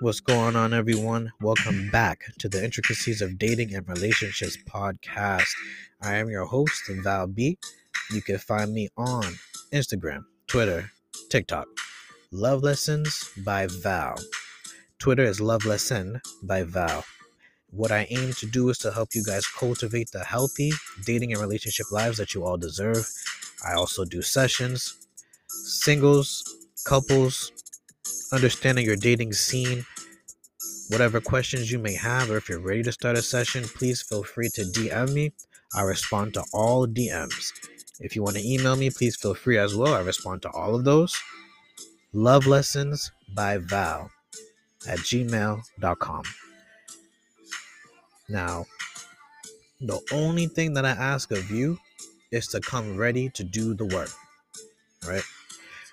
What's going on, everyone? Welcome back to the Intricacies of Dating and Relationships podcast. I am your host, Val B. You can find me on Instagram, Twitter, TikTok. Love Lessons by Val. Twitter is Love Lesson by Val. What I aim to do is to help you guys cultivate the healthy dating and relationship lives that you all deserve. I also do sessions, singles, couples, understanding your dating scene. Whatever questions you may have, or if you're ready to start a session, please feel free to DM me. I respond to all DMs. If you want to email me, please feel free as well. I respond to all of those. Love Lessons by Val at gmail.com. Now, the only thing that I ask of you is to come ready to do the work. Right?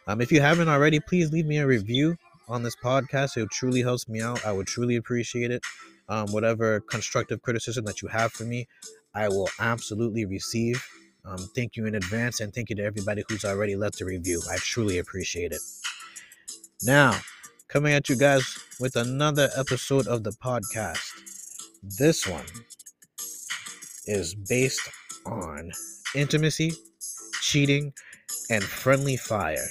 Um, if you haven't already, please leave me a review on this podcast. It truly helps me out. I would truly appreciate it. Um, whatever constructive criticism that you have for me, I will absolutely receive. Um, thank you in advance, and thank you to everybody who's already left a review. I truly appreciate it. Now, coming at you guys with another episode of the podcast. This one is based on intimacy, cheating, and friendly fire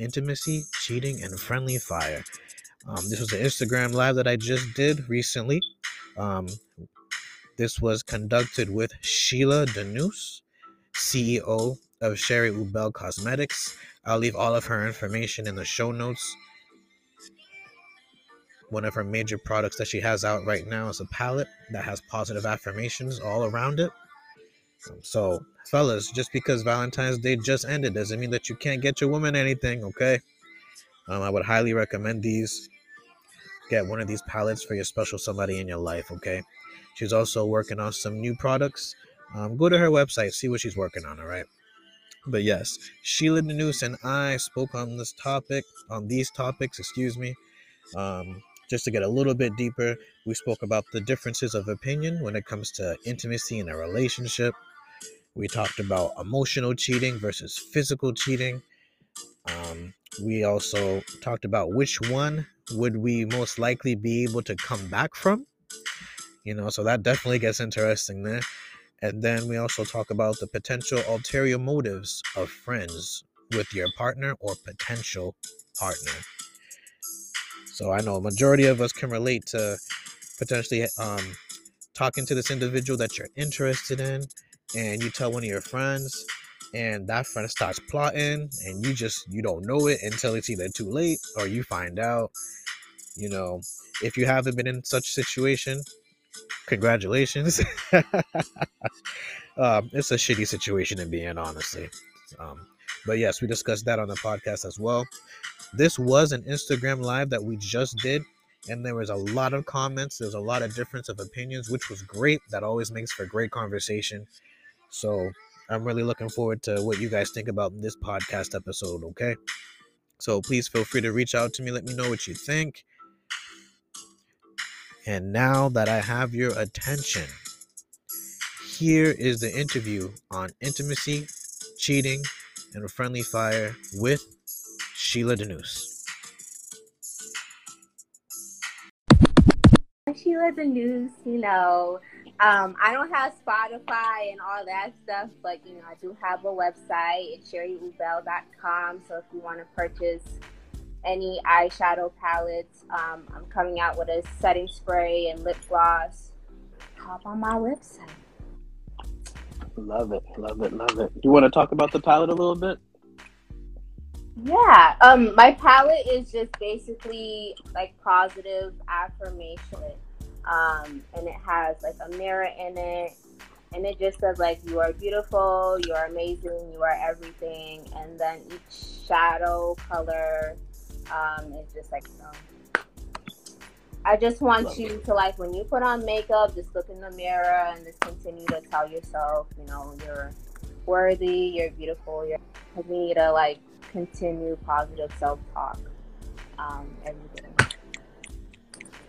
intimacy, cheating, and friendly fire. Um, this was an Instagram live that I just did recently. Um, this was conducted with Sheila Deneus, CEO of Cheri Ou Bel Cosmetics. I'll leave all of her information in the show notes. One of her major products that she has out right now is a palette that has positive affirmations all around it. So, fellas, just because Valentine's Day just ended doesn't mean that you can't get your woman anything, okay? Um, I would highly recommend these. Get one of these palettes for your special somebody in your life, okay? She's also working on some new products. Um, go to her website, see what she's working on, all right? But yes, Sheila Deneus and I spoke on this topic, on these topics, excuse me. Um, just to get a little bit deeper, we spoke about the differences of opinion when it comes to intimacy in a relationship. We talked about emotional cheating versus physical cheating. Um, we also talked about which one would we most likely be able to come back from. You know, so that definitely gets interesting there. And then we also talk about the potential ulterior motives of friends with your partner or potential partner. So I know a majority of us can relate to potentially um, talking to this individual that you're interested in and you tell one of your friends and that friend starts plotting and you just you don't know it until it's either too late or you find out. You know if you haven't been in such a situation congratulations. Um, it's a shitty situation to be in honestly. Um, but yes we discussed that on the podcast as well this was an instagram live that we just did and there was a lot of comments there's a lot of difference of opinions which was great that always makes for great conversation so I'm really looking forward to what you guys think about this podcast episode, okay? So please feel free to reach out to me. Let me know what you think. And now that I have your attention, here is the interview on intimacy, cheating, and friendly fire with Sheila Deneus. Sheila Deneus, you know, um, I don't have Spotify and all that stuff, but you know, I do have a website. It's cherioubel.com. So if you want to purchase any eyeshadow palettes, um, I'm coming out with a setting spray and lip gloss. Hop on my website. Love it, love it, love it. Do you want to talk about the palette a little bit? Yeah, um, my palette is just basically like positive affirmation. Um, and it has like a mirror in it. And it just says like you are beautiful you are amazing you are everything. And then each shadow color um, is just like you know, i just want Love you it. to like when you put on makeup just look in the mirror and just continue to tell yourself you know you're worthy you're beautiful you're we need to like continue positive self-talk um, every day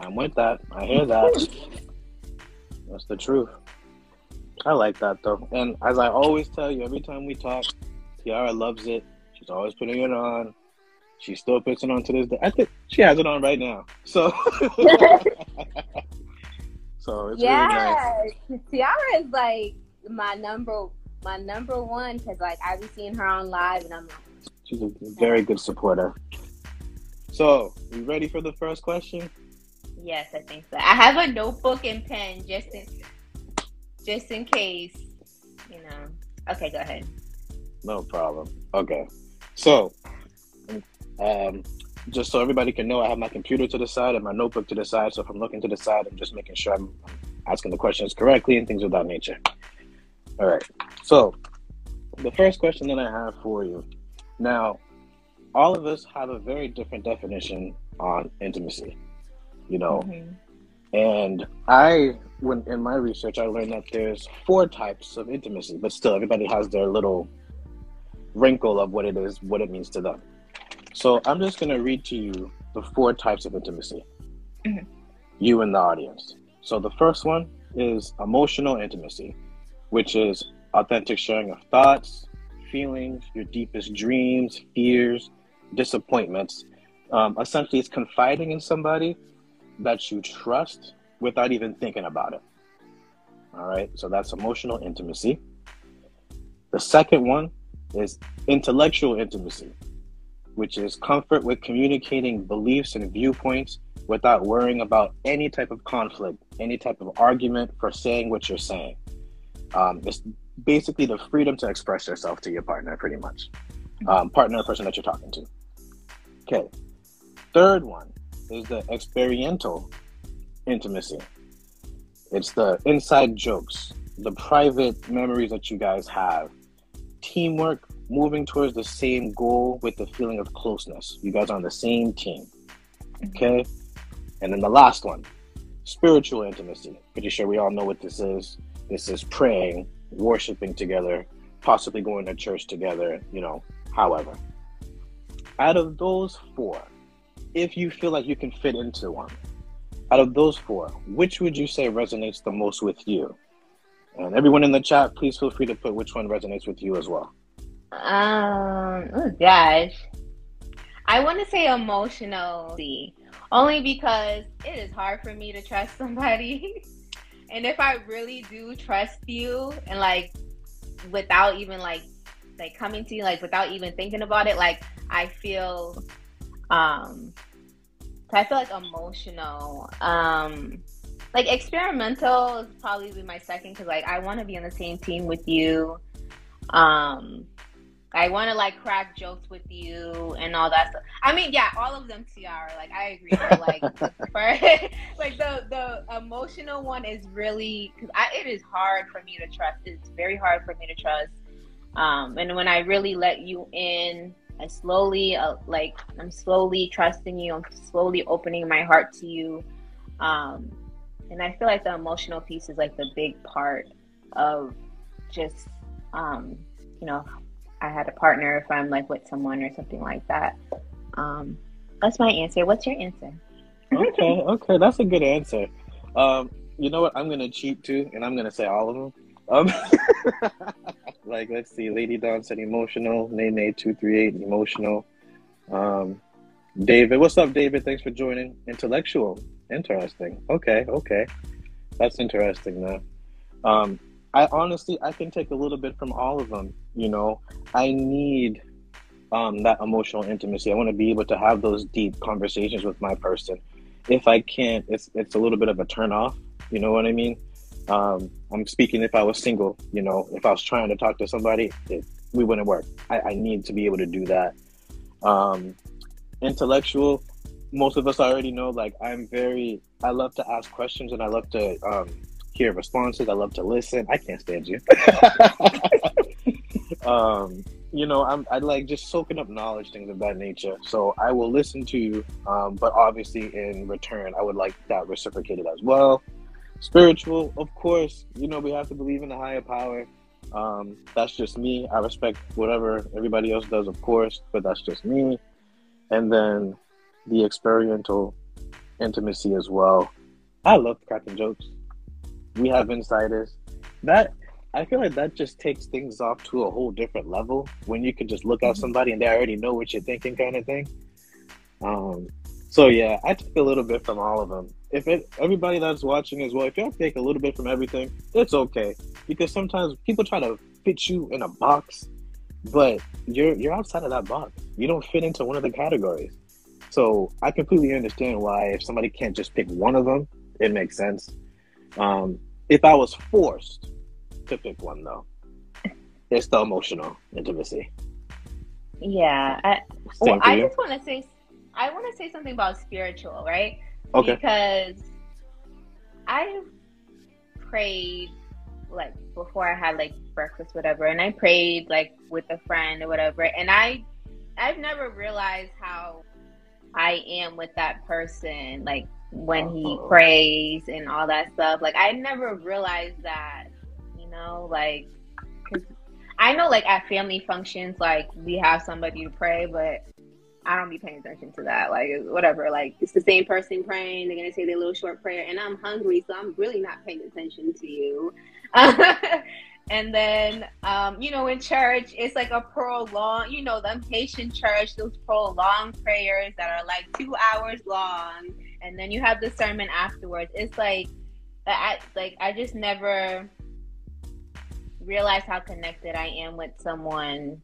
I'm with that. I hear that. That's the truth. I like that though. And as I always tell you, every time we talk, Tiara loves it. She's always putting it on. She still puts it on to this day. I think she has it on right now. So, so it's yeah, really nice. Tiara is like my number my number one because like I be seeing her on live and I'm like, she's a very good supporter. So, you ready for the first question? Yes, I think so. I have a notebook and pen just in just in case, you know. Okay, go ahead. No problem. Okay. So, um, just so everybody can know, I have my computer to the side and my notebook to the side. So if I'm looking to the side, I'm just making sure I'm asking the questions correctly and things of that nature. All right. So, the first question that I have for you now, all of us have a very different definition on intimacy, you know. Mm-hmm. And I, when in my research, I learned that there's four types of intimacy, but still, everybody has their little wrinkle of what it is, what it means to them. So I'm just going to read to you the four types of intimacy, mm-hmm. you and the audience. So the first one is emotional intimacy, which is authentic sharing of thoughts, feelings, your deepest dreams, fears, disappointments. Um, essentially, it's confiding in somebody that you trust without even thinking about it. All right, so that's emotional intimacy. The second one is intellectual intimacy, which is comfort with communicating beliefs and viewpoints without worrying about any type of conflict, any type of argument for saying what you're saying. Um, it's basically the freedom to express yourself to your partner, pretty much. Um, partner or person that you're talking to. Okay. Third one is the experiential intimacy. It's the inside jokes, the private memories that you guys have, teamwork, moving towards the same goal with the feeling of closeness. You guys are on the same team. Okay? And then the last one, spiritual intimacy. Pretty sure we all know what this is. This is praying, worshiping together, possibly going to church together, you know, however. Out of those four, if you feel like you can fit into one, out of those four, which would you say resonates the most with you? And everyone in the chat, please feel free to put which one resonates with you as well. Um, oh gosh. I want to say emotionally, only because it is hard for me to trust somebody. and if I really do trust you and like without even like like coming to you like without even thinking about it, like I feel um I feel like emotional. Um like experimental is probably my second because like I want to be on the same team with you. Um I want to like crack jokes with you and all that stuff. I mean, yeah, all of them Tiara. Like I agree. But, like, for, like the the emotional one is really because I it is hard for me to trust. It's very hard for me to trust. Um, and when I really let you in, I slowly uh, like I'm slowly trusting you. I'm slowly opening my heart to you. Um, and I feel like the emotional piece is like the big part of just um, you know I had a partner if I'm like with someone or something like that. Um, that's my answer. What's your answer? okay, okay, that's a good answer. Um, you know what? I'm gonna cheat too, and I'm gonna say all of them. Um, like let's see, Lady Dawn said emotional. Nene two three eight emotional. Um, David, what's up, David? Thanks for joining. Intellectual, interesting. Okay, okay, that's interesting. Now, um, I honestly I can take a little bit from all of them. You know, I need um, that emotional intimacy. I want to be able to have those deep conversations with my person. If I can't, it's it's a little bit of a turn off. You know what I mean? Um, I'm speaking if I was single. You know, if I was trying to talk to somebody, it, we wouldn't work. I, I, need to be able to do that. Um, intellectual. Most of us already know. Like I'm very. I love to ask questions and I love to um, hear responses. I love to listen. I can't stand you. um, you know, I'm I like just soaking up knowledge, things of that nature. So I will listen to you, um, but obviously in return, I would like that reciprocated as well. Spiritual, of course, you know we have to believe in the higher power. Um, that's just me. I respect whatever everybody else does, of course, but that's just me. And then the experiential intimacy as well. I love cracking jokes. We have insiders. That I feel like that just takes things off to a whole different level when you can just look at Mhm. somebody and they already know what you're thinking, kind of thing. Um, so yeah, I took a little bit from all of them. If it, everybody that's watching as well, if y'all take a little bit from everything, it's okay because sometimes people try to fit you in a box, but you're you're outside of that box. You don't fit into one of the categories. So I completely understand why if somebody can't just pick one of them, it makes sense. Um, if I was forced to pick one though, it's the emotional intimacy. Yeah. I, well, I just want to say, I want to say something about spiritual, right? Okay. Because I prayed like before I had like breakfast, whatever, and I prayed like with a friend or whatever, and I, I've never realized how I am with that person, like when he Uh-oh. prays and all that stuff. Like I never realized that, you know, like 'cause I know like at family functions, like we have somebody to pray, but I don't be paying attention to that. Like whatever, like it's the same person praying. They're gonna say their little short prayer, and I'm hungry, so I'm really not paying attention to you. and then, um, you know, in church, it's like a prolonged, you know, them Haitian church, those prolonged prayers that are like two hours long, and then you have the sermon afterwards. It's like, I like I just never realized how connected I am with someone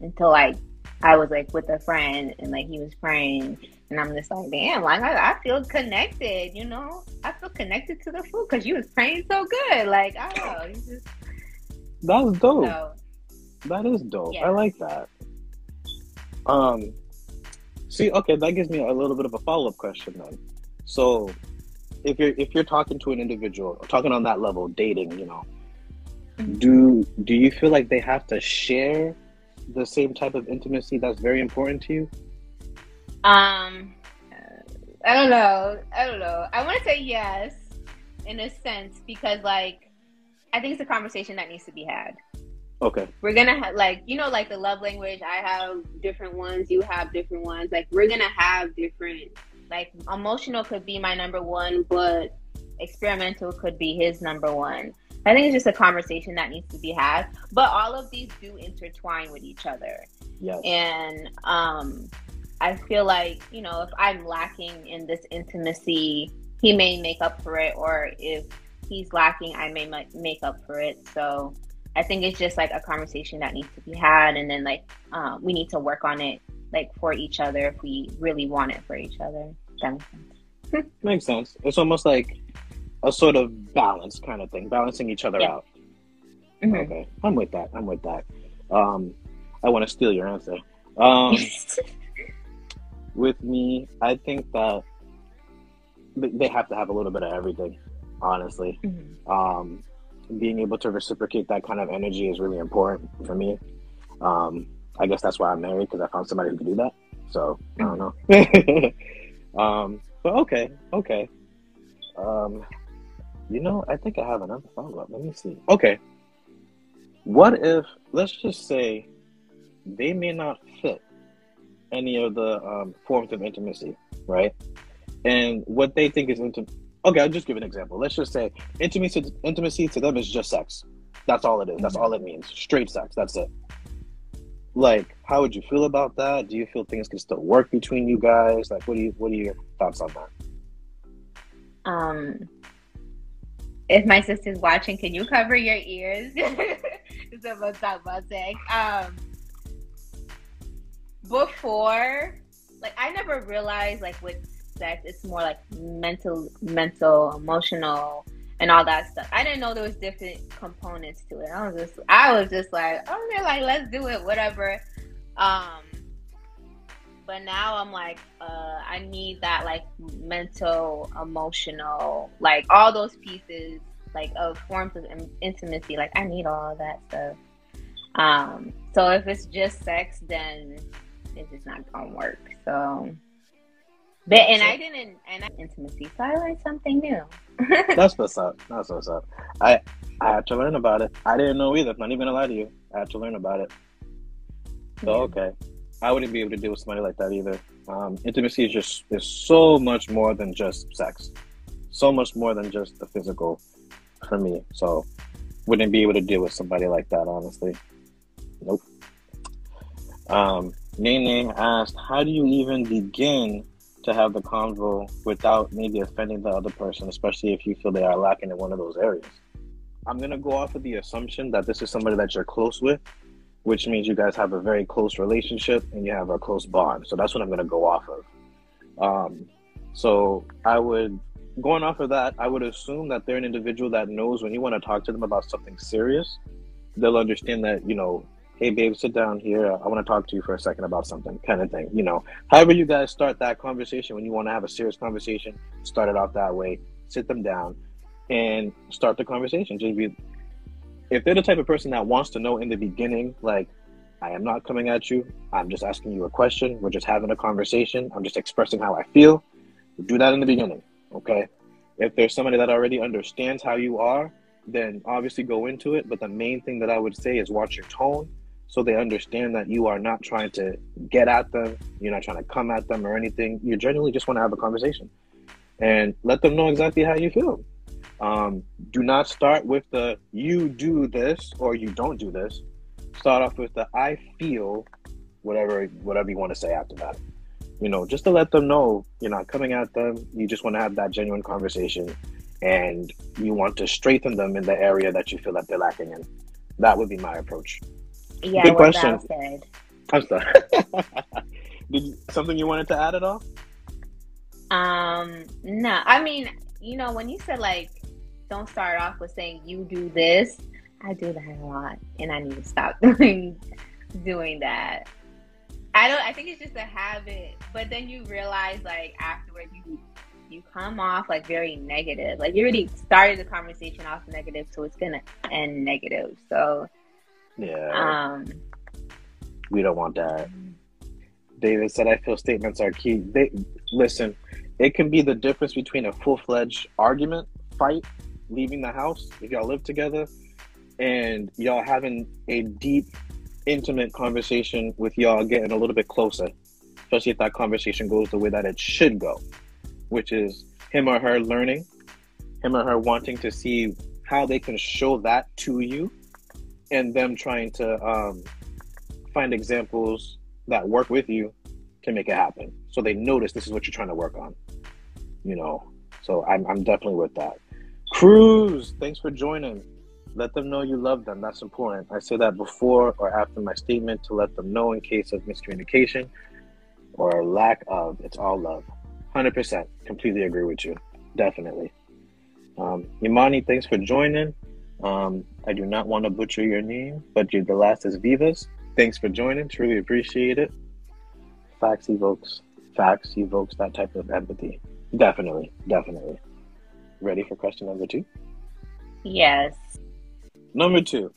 until like I was like with a friend and like he was praying and I'm just like damn like I, I feel connected you know I feel connected to the food because you was praying so good like know you just That's dope. so That is dope. Yeah. I like that. Um, see, okay, that gives me a little bit of a follow up question then. So, if you're if you're talking to an individual, or talking on that level, dating, you know, Mhm. do do you feel like they have to share the same type of intimacy that's very important to you? um I don't know I don't know I want to say yes in a sense because like I think it's a conversation that needs to be had Okay. we're gonna have like you know like the love language i have different ones you have different ones like we're gonna have different like emotional could be my number one but experimental could be his number one i think it's just a conversation that needs to be had but all of these do intertwine with each other Yes. and um i feel like you know if i'm lacking in this intimacy he may make up for it or if he's lacking i may ma- make up for it so i think it's just like a conversation that needs to be had and then like um, we need to work on it like for each other if we really want it for each other that makes sense Makes sense. It's almost like a sort of balance kind of thing, balancing each other Yeah. out. Mhm. Okay. I'm with that. I'm with that. Um, I want to steal your answer. Um, with me, I think that they have to have a little bit of everything, honestly. Mhm. Um, being able to reciprocate that kind of energy is really important for me. Um, I guess that's why I'm married because I found somebody who can do that. So I don't know. um, but okay, okay. Um, you know, I think I have another follow up. Let me see. Okay. What if, let's just say, they may not fit any of the um, forms of intimacy, right? And what they think is intimate. Okay, I'll just give an example. Let's just say intimacy, intimacy to them is just sex. That's all it is. That's all it means. Straight sex. That's it. Like, how would you feel about that? Do you feel things can still work between you guys? Like, what do you, what are your thoughts on that? um if my sister's watching can you cover your ears It's about talk about sex. um before like i never realized like with sex it's more like mental mental emotional and all that stuff i didn't know there was different components to it i was just i was just like okay like let's do it whatever um but now I'm like, uh, I need that like mental, emotional, like all those pieces, like of forms of in- intimacy. Like I need all that stuff. Um, so if it's just sex, then it's just not gonna work. So, but and I didn't, and I, intimacy. So I learned something new. That's what's up. That's what's up. I I had to learn about it. I didn't know either. Not even gonna lie to you. I had to learn about it. So Yeah. okay, I wouldn't be able to deal with somebody like that either. Um, intimacy is just is so much more than just sex. so much more than just the physical for me. So wouldn't be able to deal with somebody like that, honestly. Nope. Um, Nene asked, how do you even begin to have the convo without maybe offending the other person, especially if you feel they are lacking in one of those areas? I'm gonna go off of the assumption that this is somebody that you're close with, which means you guys have a very close relationship and you have a close bond. So that's what I'm gonna go off of. Um, so I would, going off of that, I would assume that they're an individual that knows when you want to talk to them about something serious, they'll understand that you know, hey babe, sit down here. I want to talk to you for a second about something, kind of thing. You know, however you guys start that conversation when you want to have a serious conversation, start it off that way. Sit them down and start the conversation. Just be, if they're the type of person that wants to know in the beginning, like, I am not coming at you. I'm just asking you a question. We're just having a conversation. I'm just expressing how I feel. Do that in the beginning, okay? If there's somebody that already understands how you are, then obviously go into it. But the main thing that I would say is watch your tone so they understand that you are not trying to get at them. You're not trying to come at them or anything. You genuinely just want to have a conversation and let them know exactly how you feel. Um, do not start with the you do this or you don't do this. Start off with the I feel whatever whatever you want to say after that. You know, just to let them know you're not coming at them. You just want to have that genuine conversation and you want to strengthen them in the area that you feel that they're lacking in. That would be my approach. Yeah, Good question. I'm sorry. Did you, something you wanted to add at all? Um, no. I mean, you know, when you said like don't start off with saying you do this. I do that a lot, and I need to stop doing doing that. I don't. I think it's just a habit, but then you realize, like afterwards, you you come off like very negative. Like you already started the conversation off negative, so it's gonna end negative. So yeah, um, we don't want that. David said, "I feel statements are key." They listen. It can be the difference between a full fledged argument fight leaving the house, if y'all live together, and y'all having a deep, intimate conversation with y'all getting a little bit closer, especially if that conversation goes the way that it should go, which is him or her learning, him or her wanting to see how they can show that to you, and them trying to um, find examples that work with you to make it happen. So they notice this is what you're trying to work on, you know. So I'm, I'm definitely with that. Cruz, thanks for joining. Let them know you love them. That's important. I say that before or after my statement to let them know in case of miscommunication or lack of. It's all love. 100%. Completely agree with you. Definitely. Um, Imani, thanks for joining. Um, I do not want to butcher your name, but you're the last is Vivas. Thanks for joining. Truly appreciate it. Facts evokes facts evokes that type of empathy. Definitely, definitely ready for question number two? Yes. Number two.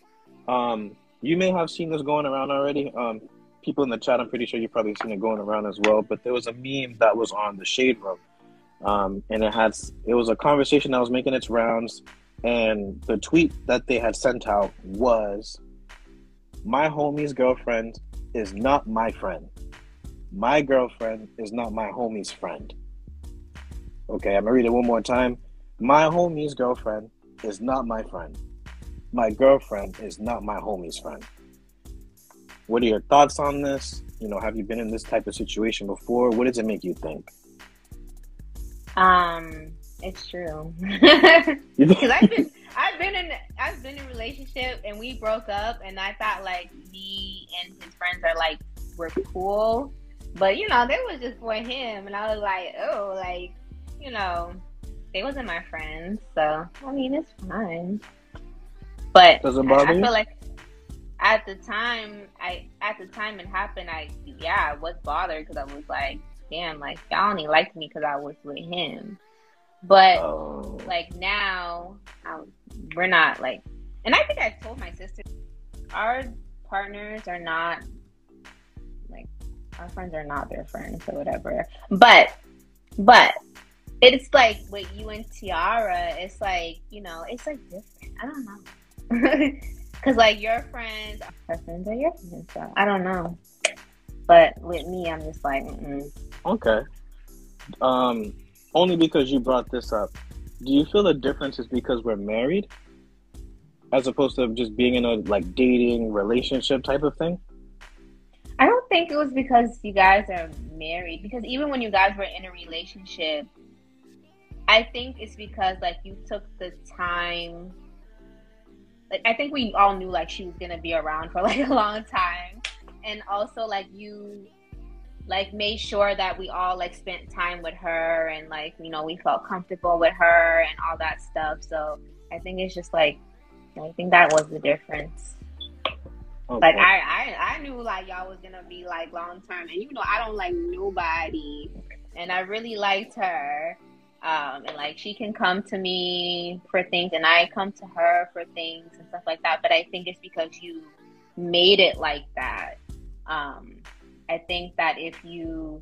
Um, you may have seen this going around already. Um, people in the chat, I'm pretty sure you've probably seen it going around as well. But there was a meme that was on the shade room, um, and it had it was a conversation that was making its rounds, and the tweet that they had sent out was, "My homie's girlfriend is not my friend. My girlfriend is not my homie's friend." Okay, I'm gonna read it one more time. My homie's girlfriend is not my friend. My girlfriend is not my homie's friend. What are your thoughts on this? You know, have you been in this type of situation before? What does it make you think? Um, it's true. Because I've been I've been in I've been in a relationship and we broke up and I thought like me and his friends are like we're cool. But you know, they was just for him and I was like, oh, like, you know, they wasn't my friends, so I mean it's fine. But does it bother I, I feel like at the time, I at the time it happened, I yeah, I was bothered because I was like, damn, like y'all only liked me because I was with him. But oh. like now, I, we're not like, and I think I told my sister, our partners are not like our friends are not their friends or whatever. But but it's like with you and Tiara, it's like, you know, it's like different. I don't know. Because, like, your friends, our friends are your friends. So I don't know. But with me, I'm just like, mm Okay. Um, only because you brought this up. do you feel the difference is because we're married, as opposed to just being in a like dating relationship type of thing? I don't think it was because you guys are married. Because even when you guys were in a relationship, I think it's because like you took the time. Like I think we all knew like she was gonna be around for like a long time, and also like you like made sure that we all like spent time with her and like you know we felt comfortable with her and all that stuff. So i think it's just like i think that was the difference. Okay. like I, I i knew like y'all was gonna be like long term. And you know i don't like nobody. And i really liked her. Um, and like she can come to me for things and i come to her for things and stuff like that. But i think it's because you made it like that. Um I think that if you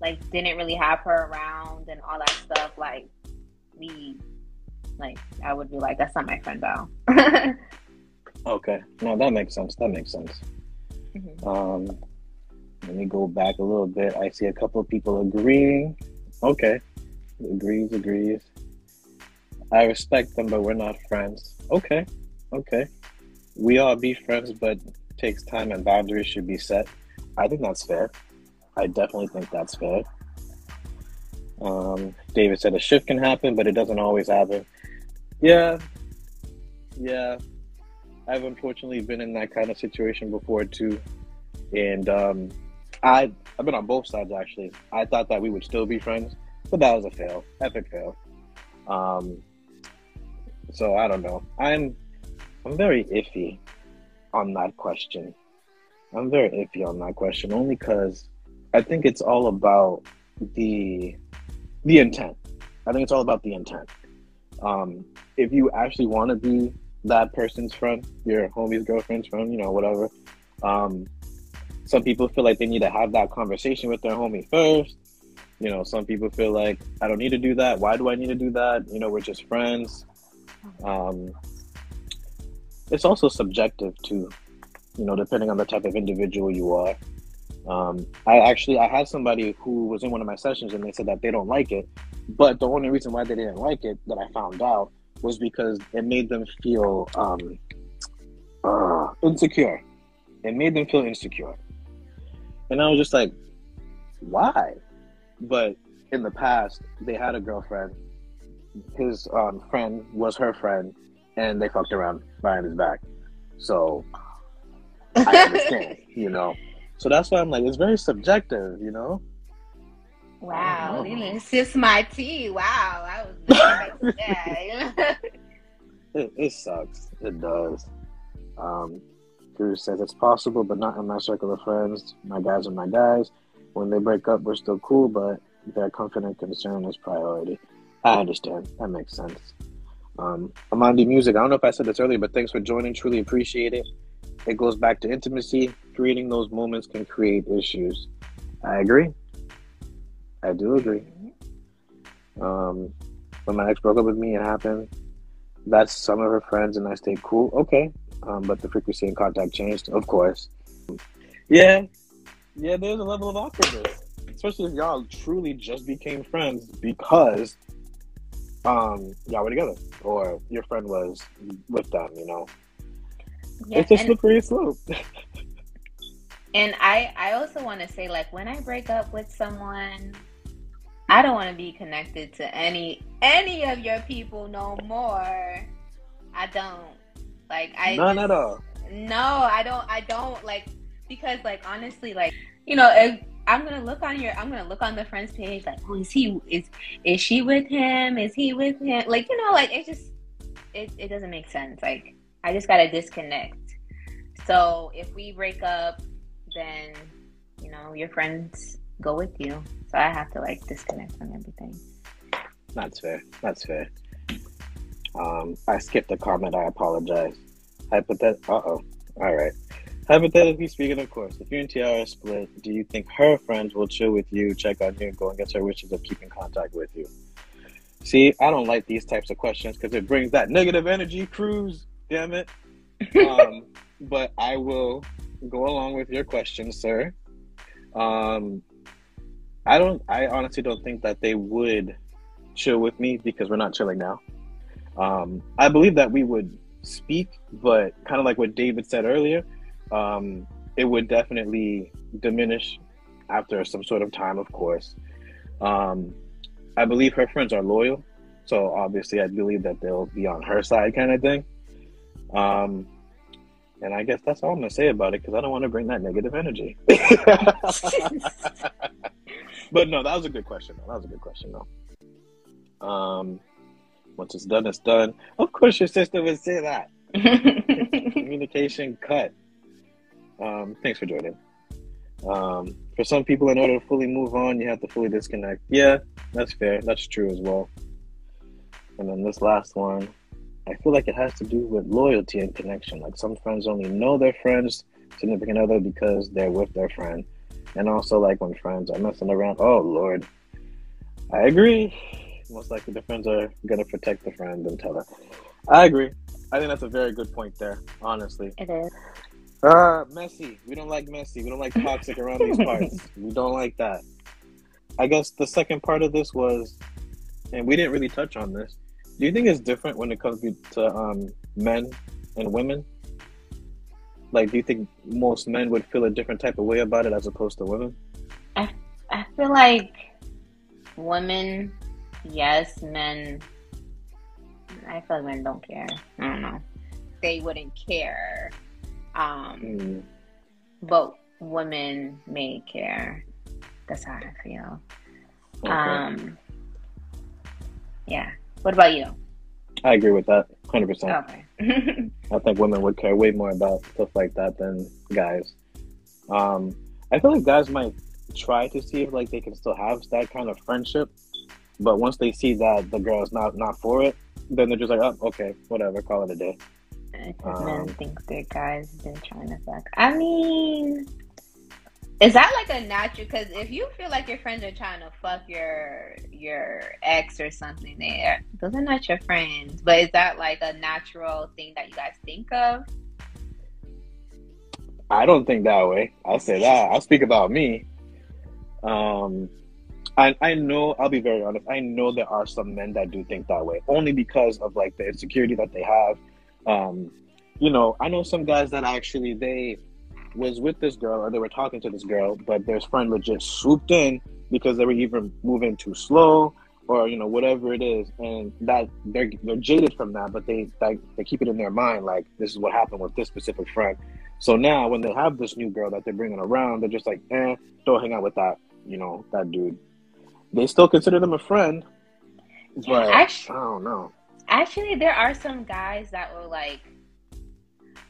like didn't really have her around and all that stuff, like we like I would be like, that's not my friend Val. okay. No, that makes sense. That makes sense. Mm-hmm. Um let me go back a little bit. I see a couple of people agreeing. Okay. Agrees, agrees. I respect them, but we're not friends. Okay. Okay. We all be friends, but takes time and boundaries should be set. I think that's fair. I definitely think that's fair. Um, David said a shift can happen, but it doesn't always happen. Yeah, yeah. I've unfortunately been in that kind of situation before too, and um, I I've been on both sides actually. I thought that we would still be friends, but that was a fail, epic fail. Um, so I don't know. I'm I'm very iffy on that question. I'm very iffy on that question, only because I think it's all about the the intent. I think it's all about the intent. Um, if you actually want to be that person's friend, your homie's girlfriend's friend, you know, whatever. Um, some people feel like they need to have that conversation with their homie first. You know, some people feel like I don't need to do that. Why do I need to do that? You know, we're just friends. Um, it's also subjective too you know, depending on the type of individual you are. Um, I actually I had somebody who was in one of my sessions and they said that they don't like it, but the only reason why they didn't like it that I found out was because it made them feel um, uh, insecure. It made them feel insecure, and I was just like, why? But in the past, they had a girlfriend. His um, friend was her friend, and they fucked around behind his back. So I understand, you know. So that's why I'm like, it's very subjective, you know. Wow, you know, sips my tea. Wow, I was it, it sucks. It does. Um, Cruz says it's possible, but not in my circle of friends. My guys are my guys. When they break up, we're still cool, but their comfort and concern is priority. I understand. That makes sense. Um, Amandi Music. I don't know if I said this earlier, but thanks for joining. Truly appreciate it it goes back to intimacy. Creating those moments can create issues. I agree. I do agree. Um, when my ex broke up with me, it happened. That's some of her friends, and I stayed cool. Okay, um, but the frequency and contact changed, of course. Yeah, yeah. There's a level of awkwardness, especially if y'all truly just became friends because um y'all were together, or your friend was with them. You know, yeah, it's a slippery slope. and I, I also want to say, like, when I break up with someone, I don't want to be connected to any any of your people no more. I don't like. I none just, at all. No, I don't. I don't like because, like, honestly, like, you know, if I'm gonna look on your, I'm gonna look on the friends page, like, oh, is he is is she with him? Is he with him? Like, you know, like it just it it doesn't make sense. Like I just gotta disconnect. So if we break up, then you know your friends go with you. So I have to like disconnect from everything. That's fair. That's fair. Um, I skipped a comment. I apologize. Hypothet. Uh oh. All right. Hypothetically speaking, of course, if you and Tiara split, do you think her friends will chill with you, check on you, go and get her wishes of keeping contact with you? See, I don't like these types of questions because it brings that negative energy. Cruz damn it. Um, but I will go along with your question, sir. Um, I don't. I honestly don't think that they would chill with me because we're not chilling now. Um, I believe that we would speak, but kind of like what David said earlier, um, it would definitely diminish after some sort of time, of course. Um, I believe her friends are loyal, so obviously I believe that they'll be on her side, kind of thing. Um, and I guess that's all I'm gonna say about it because I don't want to bring that negative energy. but no, that was a good question. Though. That was a good question, though. Um, once it's done, it's done. Of course, your sister would say that. Communication cut. Um, thanks for joining. Um, for some people, in order to fully move on, you have to fully disconnect. Yeah, that's fair. That's true as well. And then this last one, I feel like it has to do with loyalty and connection. Like some friends only know their friends, significant other, because they're with their friend. And also, like when friends are messing around, oh Lord, I agree. Most likely, the friends are gonna protect the friend and tell her. I agree. I think that's a very good point there. Honestly, It is. uh, messy. We don't like messy. We don't like toxic around these parts. We don't like that. I guess the second part of this was, and we didn't really touch on this. Do you think it's different when it comes to um, men and women? Like, do you think most men would feel a different type of way about it as opposed to women? I I feel like women, yes, men. I feel like men don't care. I don't know. They wouldn't care. Um, Mm, but women may care. That's how I feel. okay. Um, yeah. What about you? I agree with that, hundred percent. Okay. I think women would care way more about stuff like that than guys. Um, I feel like guys might try to see if like they can still have that kind of friendship, but once they see that the girl is not not for it, then they're just like, oh, okay, whatever, call it a day. Because Um, men think their guys been trying to fuck. I mean, is that like a natural? Because if you feel like your friends are trying to fuck your your ex or something, there, those are not your friends. But is that like a natural thing that you guys think of? I don't think that way. I'll say that. I'll speak about me. Um, I I know. I'll be very honest. I know there are some men that do think that way, only because of like the insecurity that they have. Um, you know, I know some guys that actually they was with this girl or they were talking to this girl, but their friend legit swooped in because they were even moving too slow or you know whatever it is, and that they're they're jaded from that, but they they, they keep it in their mind like this is what happened with this specific friend. So now when they have this new girl that they're bringing around, they're just like, eh, don't hang out with that, you know, that dude. They still consider them a friend, but actually, I don't know. Actually, there are some guys that will like,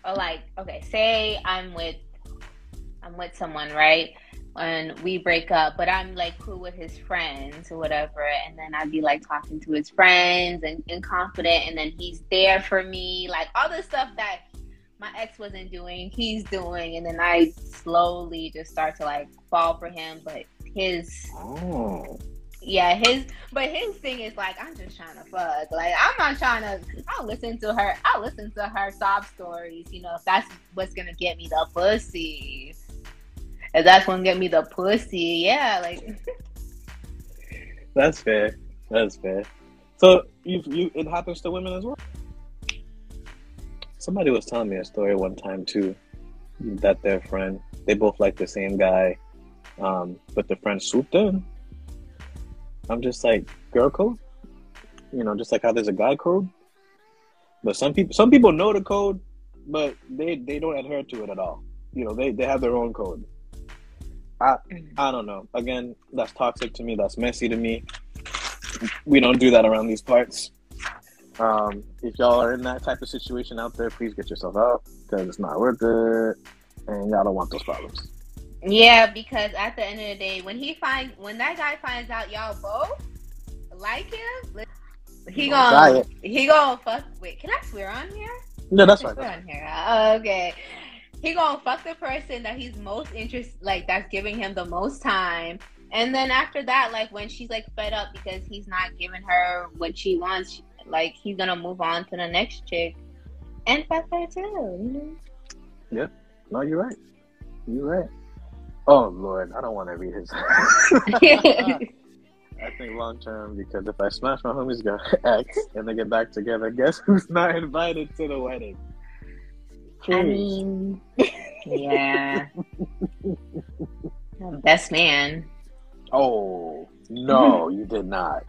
or like, okay, say I'm with, I'm with someone, right? And we break up, but I'm like cool with his friends or whatever, and then I'd be like talking to his friends and, and confident, and then he's there for me, like all the stuff that my ex wasn't doing, he's doing, and then I slowly just start to like fall for him, but his Oh, yeah, his but his thing is like I'm just trying to fuck. Like I'm not trying to. I'll listen to her. I'll listen to her sob stories. You know, if that's what's gonna get me the pussy. If that's gonna get me the pussy, yeah. Like that's fair. That's fair. So you you it happens to women as well. Somebody was telling me a story one time too, that their friend they both like the same guy, um, but the friend swooped in. I'm just like girl code, you know, just like how there's a guy code. But some people some people know the code, but they they don't adhere to it at all. You know, they they have their own code. I I don't know. Again, that's toxic to me. That's messy to me. We don't do that around these parts. Um, if y'all are in that type of situation out there, please get yourself out because it's not worth it, and y'all don't want those problems. yeah, because at the end of the day, when he finds when that guy finds out y'all both like him, he gonna he gonna fuck. Wait, can I swear on here? No, that's Let's fine. put on here. Oh, okay. He gonna fuck the person that he's most interested, like that's giving him the most time, and then after that, like when she's like fed up because he's not giving her what she wants, like he's gonna move on to the next chick and fuck her too. You know? No, you're right. You're right. Oh Lord, I don't want to read his. I think long term because if I smash my homie's girl ex and they get back together, guess who's not invited to the wedding? I mean, yeah. Best man. oh no, you did not.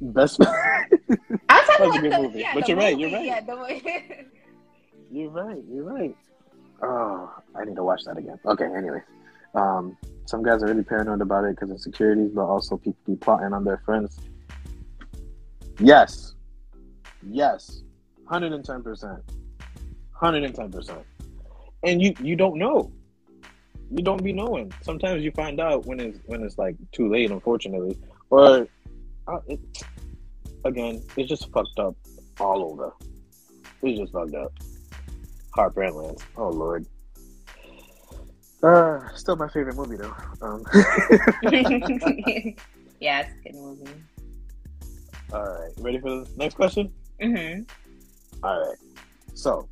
Best. man. I'm talking That's a about good the, movie. Yeah, But you're right, you're right. Yeah, the movie. you're right. You're right. Oh, I need to watch that again. Okay. Anyway, um, some guys are really paranoid about it because insecurities, but also people be plotting on their friends. Yes. Yes. Hundred and ten percent. Hundred and ten percent. And you you don't know. You don't be knowing. Sometimes you find out when it's when it's like too late, unfortunately, or uh, it, again, it's just fucked up all over. It's just fucked up. Heart Brandland. Oh lord. Uh, still my favorite movie though. Um, yeah, it's a good movie. all right, ready for the next question? Mm-hmm. All right. So,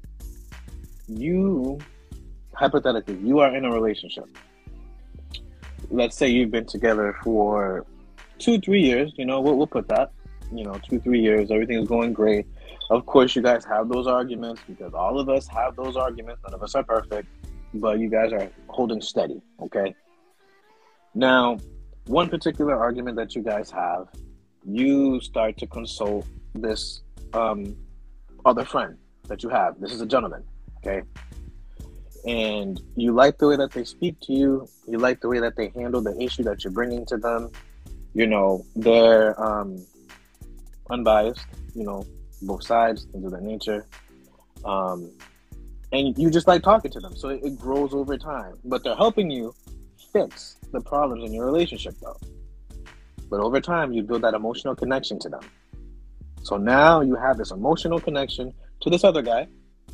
you hypothetically, you are in a relationship. Let's say you've been together for two, three years. You know, we'll, we'll put that. You know, two, three years. everything is going great. Of course, you guys have those arguments because all of us have those arguments. None of us are perfect, but you guys are holding steady. Okay. Now, one particular argument that you guys have, you start to consult this um, other friend that you have. This is a gentleman, okay? And you like the way that they speak to you. You like the way that they handle the issue that you're bringing to them. You know, they're um, unbiased. You know, both sides, things of that nature. Um, and you just like talking to them, so it, it grows over time. But they're helping you fix the problems in your relationship, though. But over time, you build that emotional connection to them. So now you have this emotional connection to this other guy,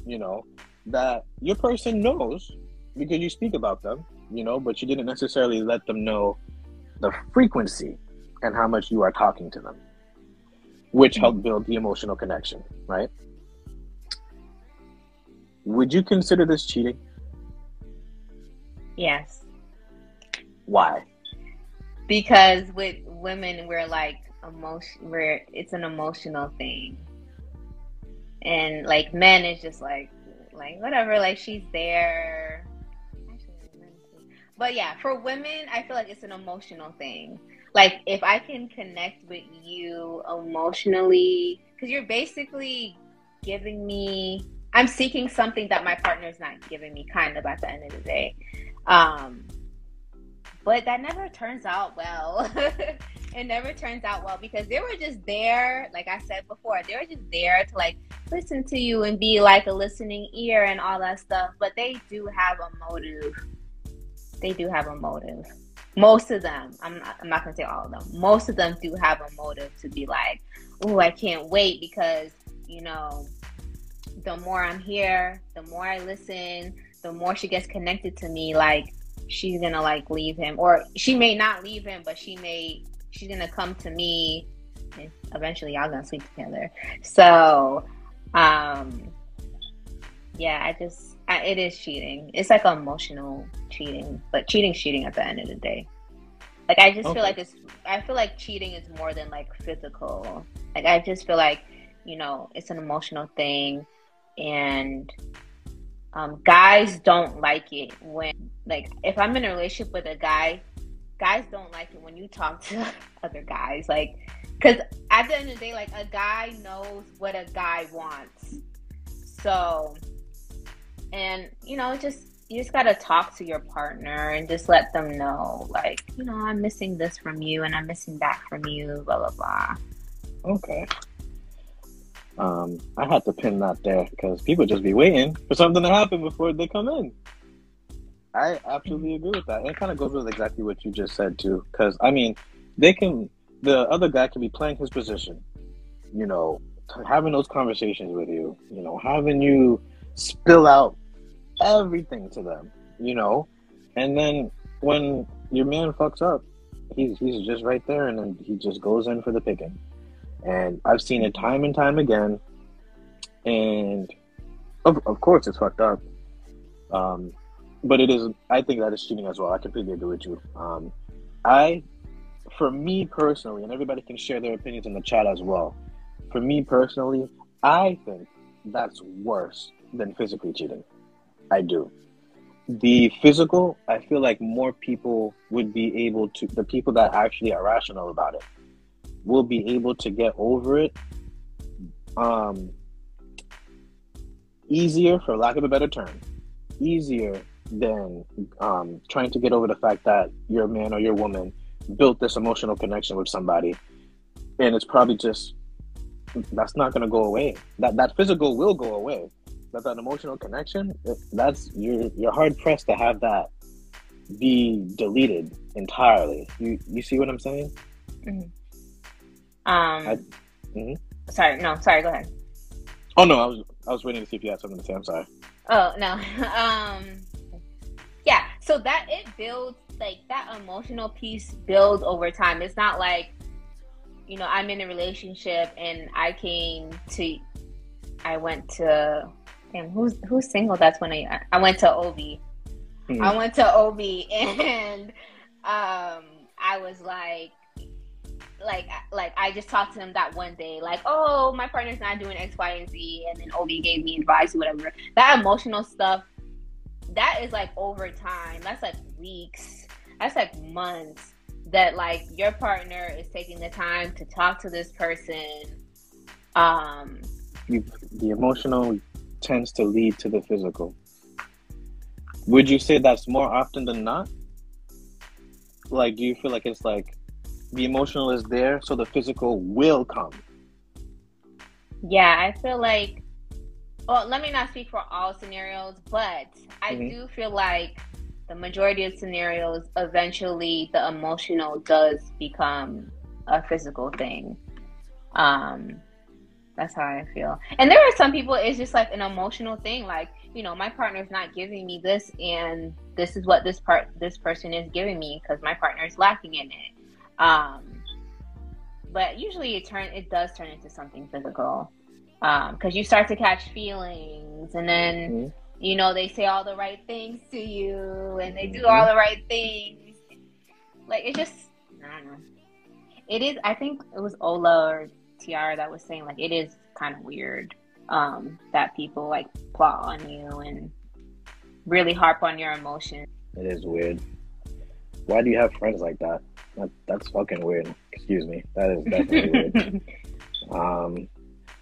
you know, that your person knows because you speak about them, you know, but you didn't necessarily let them know the frequency and how much you are talking to them, which helped mm-hmm. build the emotional connection, right? Would you consider this cheating? Yes, Why? because with women, we're like emotion. We're it's an emotional thing, and like men is just like like whatever. Like she's there. But yeah, for women, I feel like it's an emotional thing. Like if I can connect with you emotionally, because you're basically giving me. I'm seeking something that my partner's not giving me, kind of at the end of the day. Um, but that never turns out well. it never turns out well because they were just there, like I said before, they were just there to like listen to you and be like a listening ear and all that stuff. But they do have a motive. They do have a motive. Most of them, I'm not, I'm not gonna say all of them. Most of them do have a motive to be like, oh, I can't wait because you know, the more I'm here, the more I listen, the more she gets connected to me. Like she's gonna like leave him or she may not leave him but she may she's gonna come to me and eventually y'all gonna sleep together. So um yeah i just I, it is cheating. It's like emotional cheating but cheating's cheating at the end of the day. Like i just Okay. feel like it's i feel like cheating is more than like physical. Like i just feel like you know it's an emotional thing and um, guys don't like it when like if i'm in a relationship with a guy guys don't like it when you talk to other guys like because at the end of the day like a guy knows what a guy wants so and you know just you just gotta talk to your partner and just let them know like you know i'm missing this from you and i'm missing that from you blah blah blah Okay. Um, I had to pin that there because people just be waiting for something to happen before they come in. I absolutely agree with that. It kind of goes with exactly what you just said too. Because I mean, they can. The other guy can be playing his position. You know, having those conversations with you. You know, having you spill out everything to them. You know, and then when your man fucks up, he's he's just right there, and then he just goes in for the picking. And I've seen it time and time again. And of, of course, it's fucked up. Um, but it is, I think that is cheating as well. I completely agree with you. Um, I for me personally, and everybody can share their opinions in the chat as well. For me personally, I think that's worse than physically cheating. I do. The physical, I feel like more people would be able to, the people that actually are rational about it, will be able to get over it um, easier, for lack of a better term, easier than um, trying to get over the fact that your man or your woman built this emotional connection with somebody, and it's probably just that's not going to go away. That that physical will go away, but that emotional connection, that's you're you're hard pressed to have that be deleted entirely. You you see what I'm saying? Mm-hmm. Um. I, mm-hmm. Sorry, no, sorry. Go ahead. Oh no, I was I was waiting to see if you had something to say. I'm sorry. Oh no. um. So that it builds like that emotional piece builds over time. It's not like you know I'm in a relationship and I came to I went to damn who's who's single that's when I I went to OB. Mm-hmm. I went to OB and um I was like like like I just talked to him that one day, like, oh, my partner's not doing X, Y, and Z, and then OB gave me advice or whatever. That emotional stuff, that is like over time. That's like weeks. That's like months. That like your partner is taking the time to talk to this person. Um, the emotional tends to lead to the physical. Would you say that's more often than not? Like, do you feel like it's like the emotional is there, so the physical will come. Yeah, I feel like. Well, let me not speak for all scenarios, but I mm-hmm. do feel like the majority of scenarios, eventually, the emotional does become a physical thing. Um, that's how I feel. And there are some people, it's just like an emotional thing. Like, you know, my partner's not giving me this, and this is what this part, this person is giving me because my partner is lacking in it. Um, but usually it turn it does turn into something physical because um, you start to catch feelings, and then mm-hmm. you know they say all the right things to you, and they do mm-hmm. all the right things. Like it just I don't know. It is. I think it was Ola or Tiara that was saying like it is kind of weird um, that people like plot on you and really harp on your emotions. It is weird. Why do you have friends like that? That, that's fucking weird. Excuse me. That is definitely weird. Um,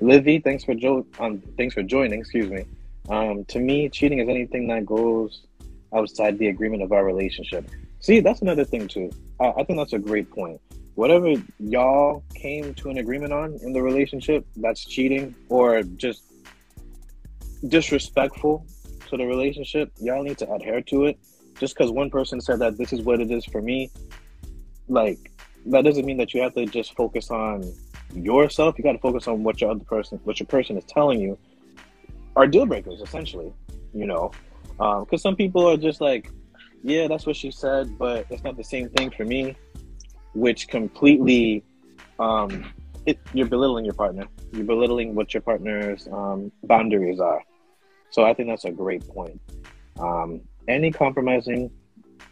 Livy, thanks for jo- um, thanks for joining. Excuse me. Um, to me, cheating is anything that goes outside the agreement of our relationship. See, that's another thing too. I, I think that's a great point. Whatever y'all came to an agreement on in the relationship, that's cheating or just disrespectful to the relationship. Y'all need to adhere to it. Just because one person said that this is what it is for me, like that doesn't mean that you have to just focus on yourself. You got to focus on what your other person, what your person is telling you, are deal breakers essentially. You know, because um, some people are just like, yeah, that's what she said, but it's not the same thing for me, which completely, um, it, you're belittling your partner. You're belittling what your partner's um, boundaries are. So I think that's a great point. Um, any compromising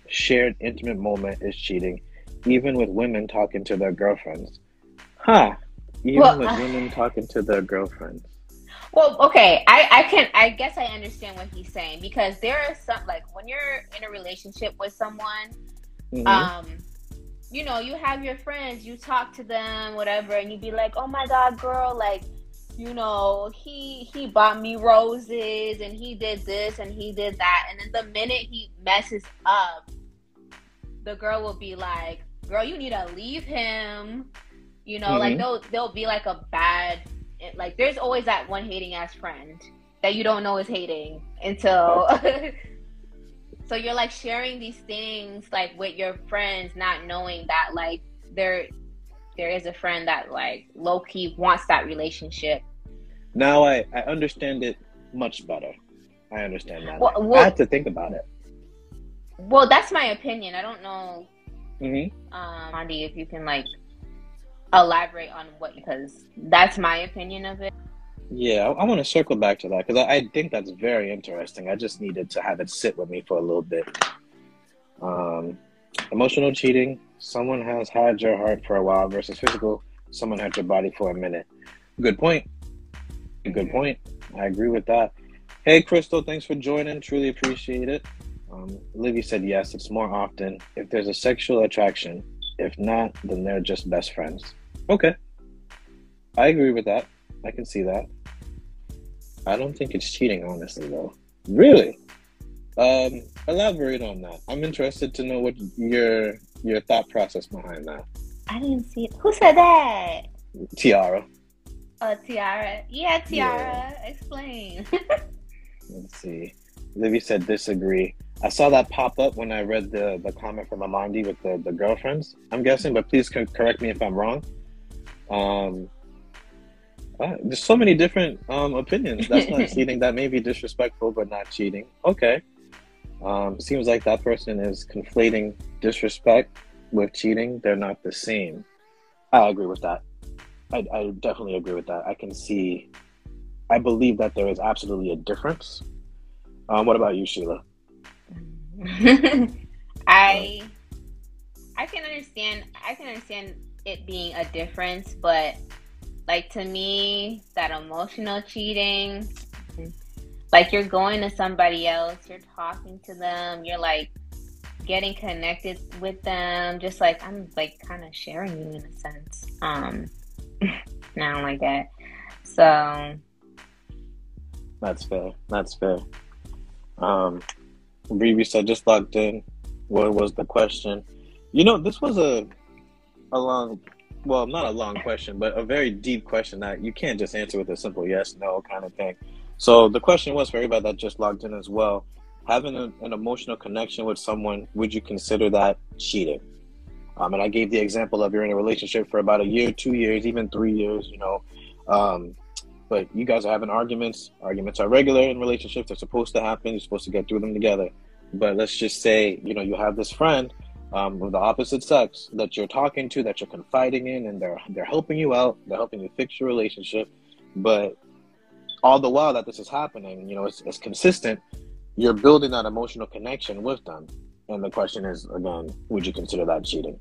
shared intimate moment is cheating even with women talking to their girlfriends. Huh. Even well, with uh, women talking to their girlfriends. Well, okay, I, I can I guess I understand what he's saying because there are some like when you're in a relationship with someone, mm-hmm. um, you know, you have your friends, you talk to them, whatever, and you be like, Oh my god, girl, like, you know, he he bought me roses and he did this and he did that and then the minute he messes up, the girl will be like, girl, you need to leave him. You know, mm-hmm. like they'll they'll be like a bad like there's always that one hating ass friend that you don't know is hating until so you're like sharing these things like with your friends not knowing that like there there is a friend that like low key wants that relationship. Now I I understand it much better. I understand that. Well, well, I have to think about it. Well, that's my opinion. I don't know Mm-hmm. Um, Andy, if you can like elaborate on what, because that's my opinion of it. Yeah, I, I want to circle back to that because I, I, think that's very interesting. I just needed to have it sit with me for a little bit. Um, emotional cheating Someone has had your heart for a while versus physical. Someone had your body for a minute. Good point. Good point. I agree with that. Hey, Crystal, thanks for joining. Truly appreciate it. Um, Livy said yes, it's more often if there's a sexual attraction. If not, then they're just best friends. Okay. I agree with that. I can see that. I don't think it's cheating, honestly, though. Really? Um, elaborate on that. I'm interested to know what your your thought process behind that. I didn't see it. Who said that? Tiara. Oh, Tiara. Yeah, Tiara. Yeah. Explain. Let's see. Livy said disagree. I saw that pop up when I read the, the comment from Amandi with the, the girlfriends, I'm guessing, but please correct me if I'm wrong. Um, uh, there's so many different um, opinions. That's not cheating. That may be disrespectful, but not cheating. Okay. Um, seems like that person is conflating disrespect with cheating. They're not the same. I agree with that. I, I definitely agree with that. I can see, I believe that there is absolutely a difference. Um, what about you, Sheila? I I can understand I can understand it being a difference, but like to me, that emotional cheating, like you're going to somebody else, you're talking to them, you're like getting connected with them, just like I'm like kind of sharing you in a sense. Um, I don't like that. So that's fair. That's fair. Um, Riri said just logged in. What was the question? You know, this was a a long, well, not a long question, but a very deep question that you can't just answer with a simple yes, no kind of thing. So the question was for everybody that just logged in as well: having a, an emotional connection with someone, would you consider that cheating? Um, and I gave the example of you're in a relationship for about a year, two years, even three years. You know, um, but you guys are having arguments. Arguments are regular in relationships. They're supposed to happen. You're supposed to get through them together. But let's just say, you know, you have this friend um, of the opposite sex that you're talking to, that you're confiding in, and they're they're helping you out. They're helping you fix your relationship. But all the while that this is happening, you know, it's, it's consistent. You're building that emotional connection with them. And the question is, again, would you consider that cheating?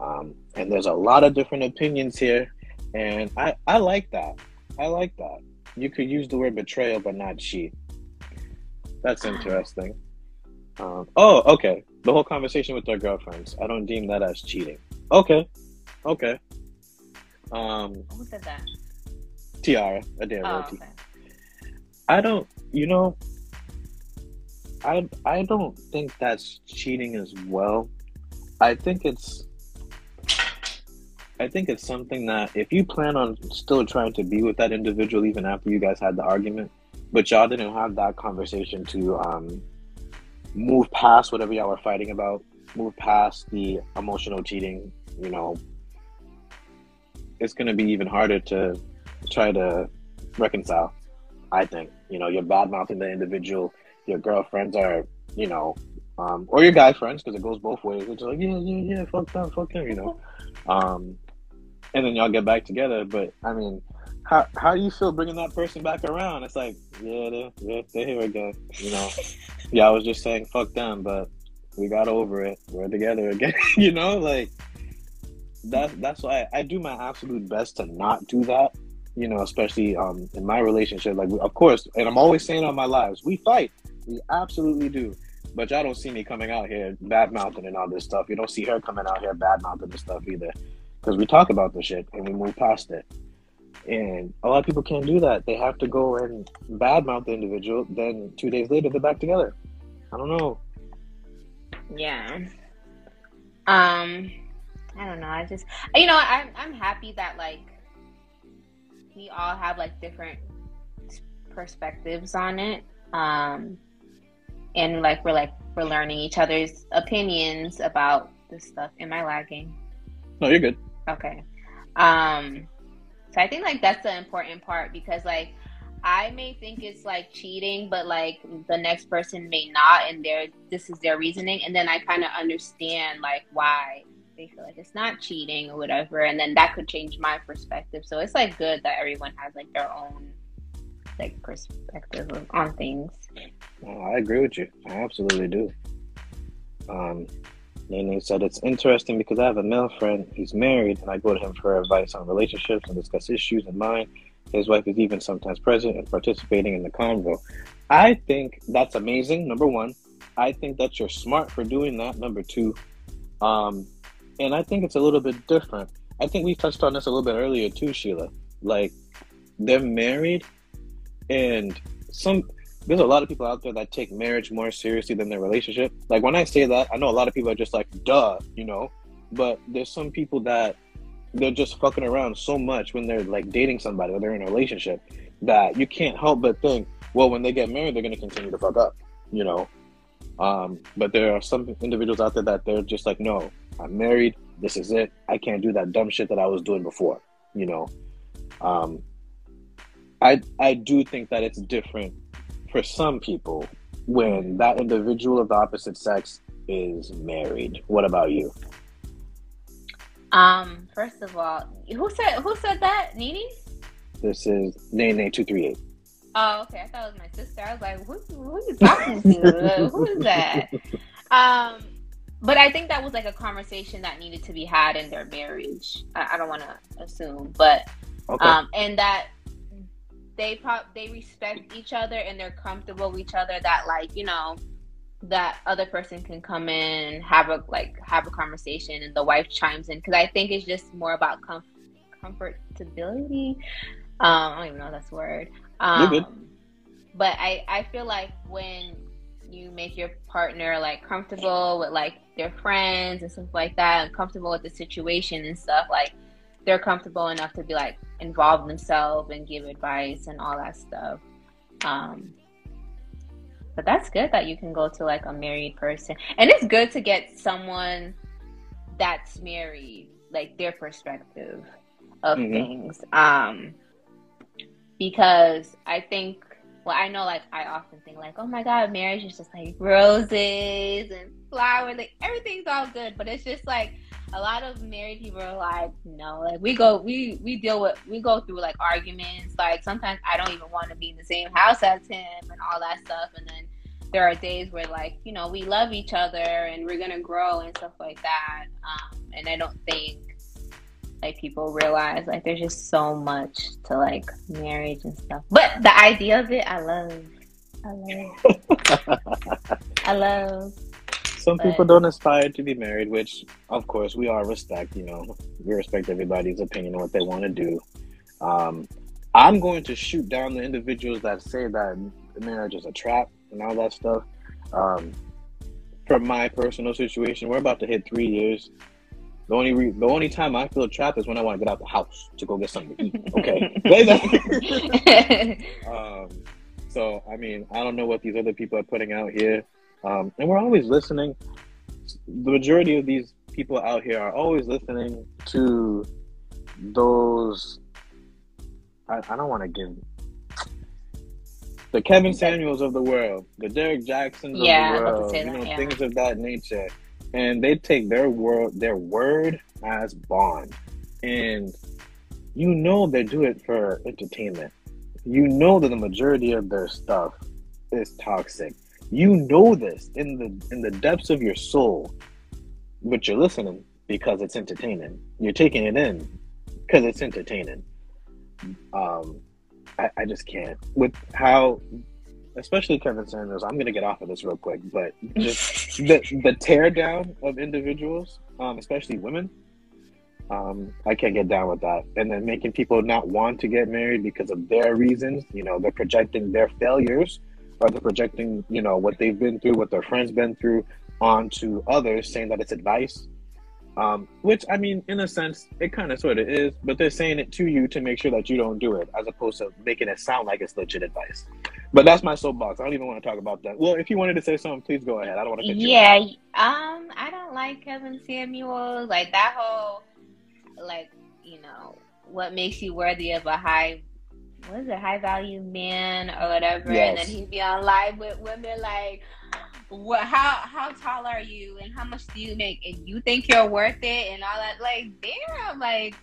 Um, and there's a lot of different opinions here, and I I like that. I like that. You could use the word betrayal, but not cheat. That's interesting. Um, oh, okay. The whole conversation with their girlfriends. I don't deem that as cheating. Okay. Okay. Um, Who said that? Tiara, Adair oh, okay. I don't, you know, I I don't think that's cheating as well. I think it's I think it's something that if you plan on still trying to be with that individual even after you guys had the argument, but y'all didn't have that conversation to um, move past whatever y'all were fighting about, move past the emotional cheating, you know, it's going to be even harder to try to reconcile. I think, you know, you're bad mouthing the individual, your girlfriends are, you know, um, or your guy friends, because it goes both ways. It's like, yeah, yeah, yeah, fuck them, fuck them, you know. Um, and then y'all get back together. But I mean, how how do you feel bringing that person back around? It's like, yeah, they're, yeah, they're here again. You know, yeah, I was just saying fuck them, but we got over it. We're together again. you know, like that's that's why I, I, do my absolute best to not do that. You know, especially um, in my relationship. Like, of course, and I'm always saying on my lives, we fight. We absolutely do. But y'all don't see me coming out here bad mouthing and all this stuff. You don't see her coming out here bad mouthing and stuff either because we talk about the shit and we move past it. And a lot of people can't do that. They have to go and badmouth the individual. Then two days later, they're back together. I don't know. Yeah. Um, I don't know. I just, you know, I'm I'm happy that like we all have like different perspectives on it. Um, and like we're like we're learning each other's opinions about this stuff. Am I lagging? No, you're good. Okay. Um so I think like that's the important part because like I may think it's like cheating, but like the next person may not, and their this is their reasoning, and then I kind of understand like why they feel like it's not cheating or whatever, and then that could change my perspective. So it's like good that everyone has like their own like perspective on things. I agree with you. I absolutely do. Um, Nene said it's interesting because I have a male friend. He's married, and I go to him for advice on relationships and discuss issues in mine. His wife is even sometimes present and participating in the convo. I think that's amazing. Number one, I think that you're smart for doing that. Number two, um, and I think it's a little bit different. I think we touched on this a little bit earlier too, Sheila. Like they're married, and some there's a lot of people out there that take marriage more seriously than their relationship. Like when I say that, I know a lot of people are just like, duh, you know. But there's some people that they're just fucking around so much when they're like dating somebody or they're in a relationship that you can't help but think, well, when they get married, they're gonna continue to fuck up, you know. Um, but there are some individuals out there that they're just like, no, I'm married. This is it. I can't do that dumb shit that I was doing before, you know. Um, I I do think that it's different for some people when that individual of the opposite sex is married. What about you? Um, first of all, who said who said that? Nene? This is Nene two three eight. Oh, okay. I thought it was my sister. I was like, who, who are you talking to? who is that? Um, but I think that was like a conversation that needed to be had in their marriage. I, I don't want to assume, but okay. um, and that they pro- they respect each other and they're comfortable with each other. That like you know that other person can come in have a like have a conversation and the wife chimes in because I think it's just more about com- comfortability. Um, I don't even know that's word. Um, but I I feel like when you make your partner like comfortable with like their friends and stuff like that and comfortable with the situation and stuff like they're comfortable enough to be like involve themselves and give advice and all that stuff. Um but that's good that you can go to like a married person. And it's good to get someone that's married like their perspective of mm-hmm. things. Um because i think well, I know like I often think like, oh my god, marriage is just like roses and flowers, like everything's all good, but it's just like a lot of married people are like, no, like we go, we we deal with, we go through like arguments. Like sometimes I don't even want to be in the same house as him and all that stuff, and then there are days where like you know we love each other and we're gonna grow and stuff like that. Um, and I don't think like people realize like there's just so much to like marriage and stuff. But the idea of it, I love. I love. I love. Some but... people don't aspire to be married, which of course we all respect. You know, we respect everybody's opinion on what they want to do. Um, I'm going to shoot down the individuals that say that marriage is a trap and all that stuff. Um, from my personal situation, we're about to hit three years the only re- the only time I feel trapped is when I want to get out the house to go get something to eat. Okay. um, so I mean, I don't know what these other people are putting out here, um, and we're always listening. The majority of these people out here are always listening to those. I, I don't want to give the Kevin Samuels of the world, the Derrick Jaxns yeah, of the world, you know, yeah. things of that nature and they take their word their word as bond and you know they do it for entertainment you know that the majority of their stuff is toxic you know this in the in the depths of your soul but you're listening because it's entertaining you're taking it in because it's entertaining um I, I just can't with how especially Kevin Sanders. I'm going to get off of this real quick, but just the the tear down of individuals, um, especially women. Um, I can't get down with that. And then making people not want to get married because of their reasons. You know, they're projecting their failures, or they're projecting, you know, what they've been through, what their friends been through, onto others, saying that it's advice. Um, which I mean, in a sense, it kind of sort of is, but they're saying it to you to make sure that you don't do it, as opposed to making it sound like it's legit advice. But that's my soapbox. I don't even want to talk about that. Well, if you wanted to say something, please go ahead. I don't want to. yeah, um, I don't like Kevin Samuels. Like that whole, like you know, what makes you worthy of a high, what is it, high value man or whatever, yes. and then he'd be on live with women like what how how tall are you? And how much do you make? And you think you're worth it? And all that like damn like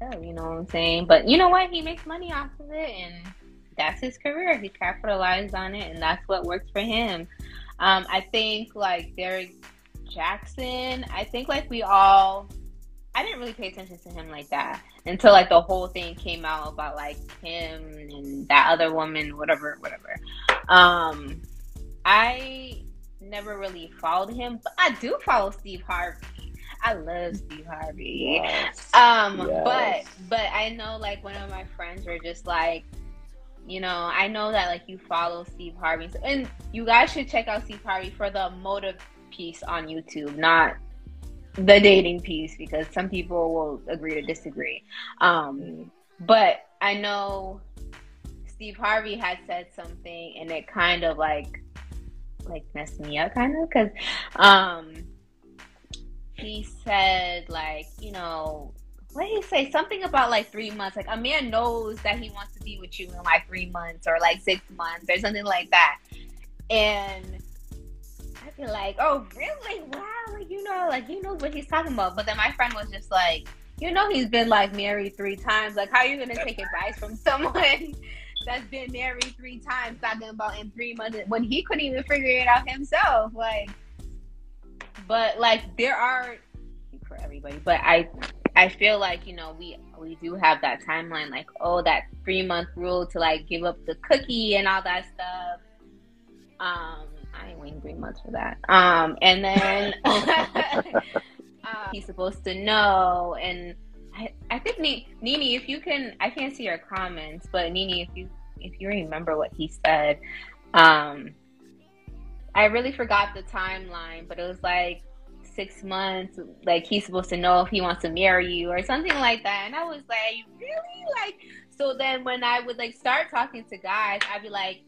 oh, you know what I'm saying? But you know what? He makes money off of it and that's his career. He capitalized on it and that's what works for him. Um, I think like Derrick Jaxn, I think like we all I didn't really pay attention to him like that until like the whole thing came out about like him and that other woman, whatever, whatever. Um, I never really followed him, but I do follow Steve Harvey. I love Steve Harvey. Yes. Um, Yes. but but I know like one of my friends were just like, you know, I know that like you follow Steve Harvey, and you guys should check out Steve Harvey for the motive piece on YouTube, not the dating piece, because some people will agree to disagree. Um, but I know Steve Harvey had said something, and it kind of like like messed me up, kind of, because um, he said like you know what did he say? Something about like three months. Like a man knows that he wants to be with you in like three months or like six months or something like that. And I feel like, oh really? Wow, you know, like you know what he's talking about. But then my friend was just like, you know, he's been like married three times. Like, how are you gonna take advice from someone that's been married three times talking about in three months when he couldn't even figure it out himself? Like, but like there are for everybody, but I I feel like you know we we do have that timeline, like oh that three month rule to like give up the cookie and all that stuff. Um, I ain't waiting three months for that. Um, and then uh, he's supposed to know, and I I think Ni- Nini, if you can, I can't see your comments, but Nini, if you if you remember what he said, um, I really forgot the timeline, but it was like six months, like he's supposed to know if he wants to marry you or something like that. And I was like, really? Like, so then when I would like start talking to guys, I'd be like,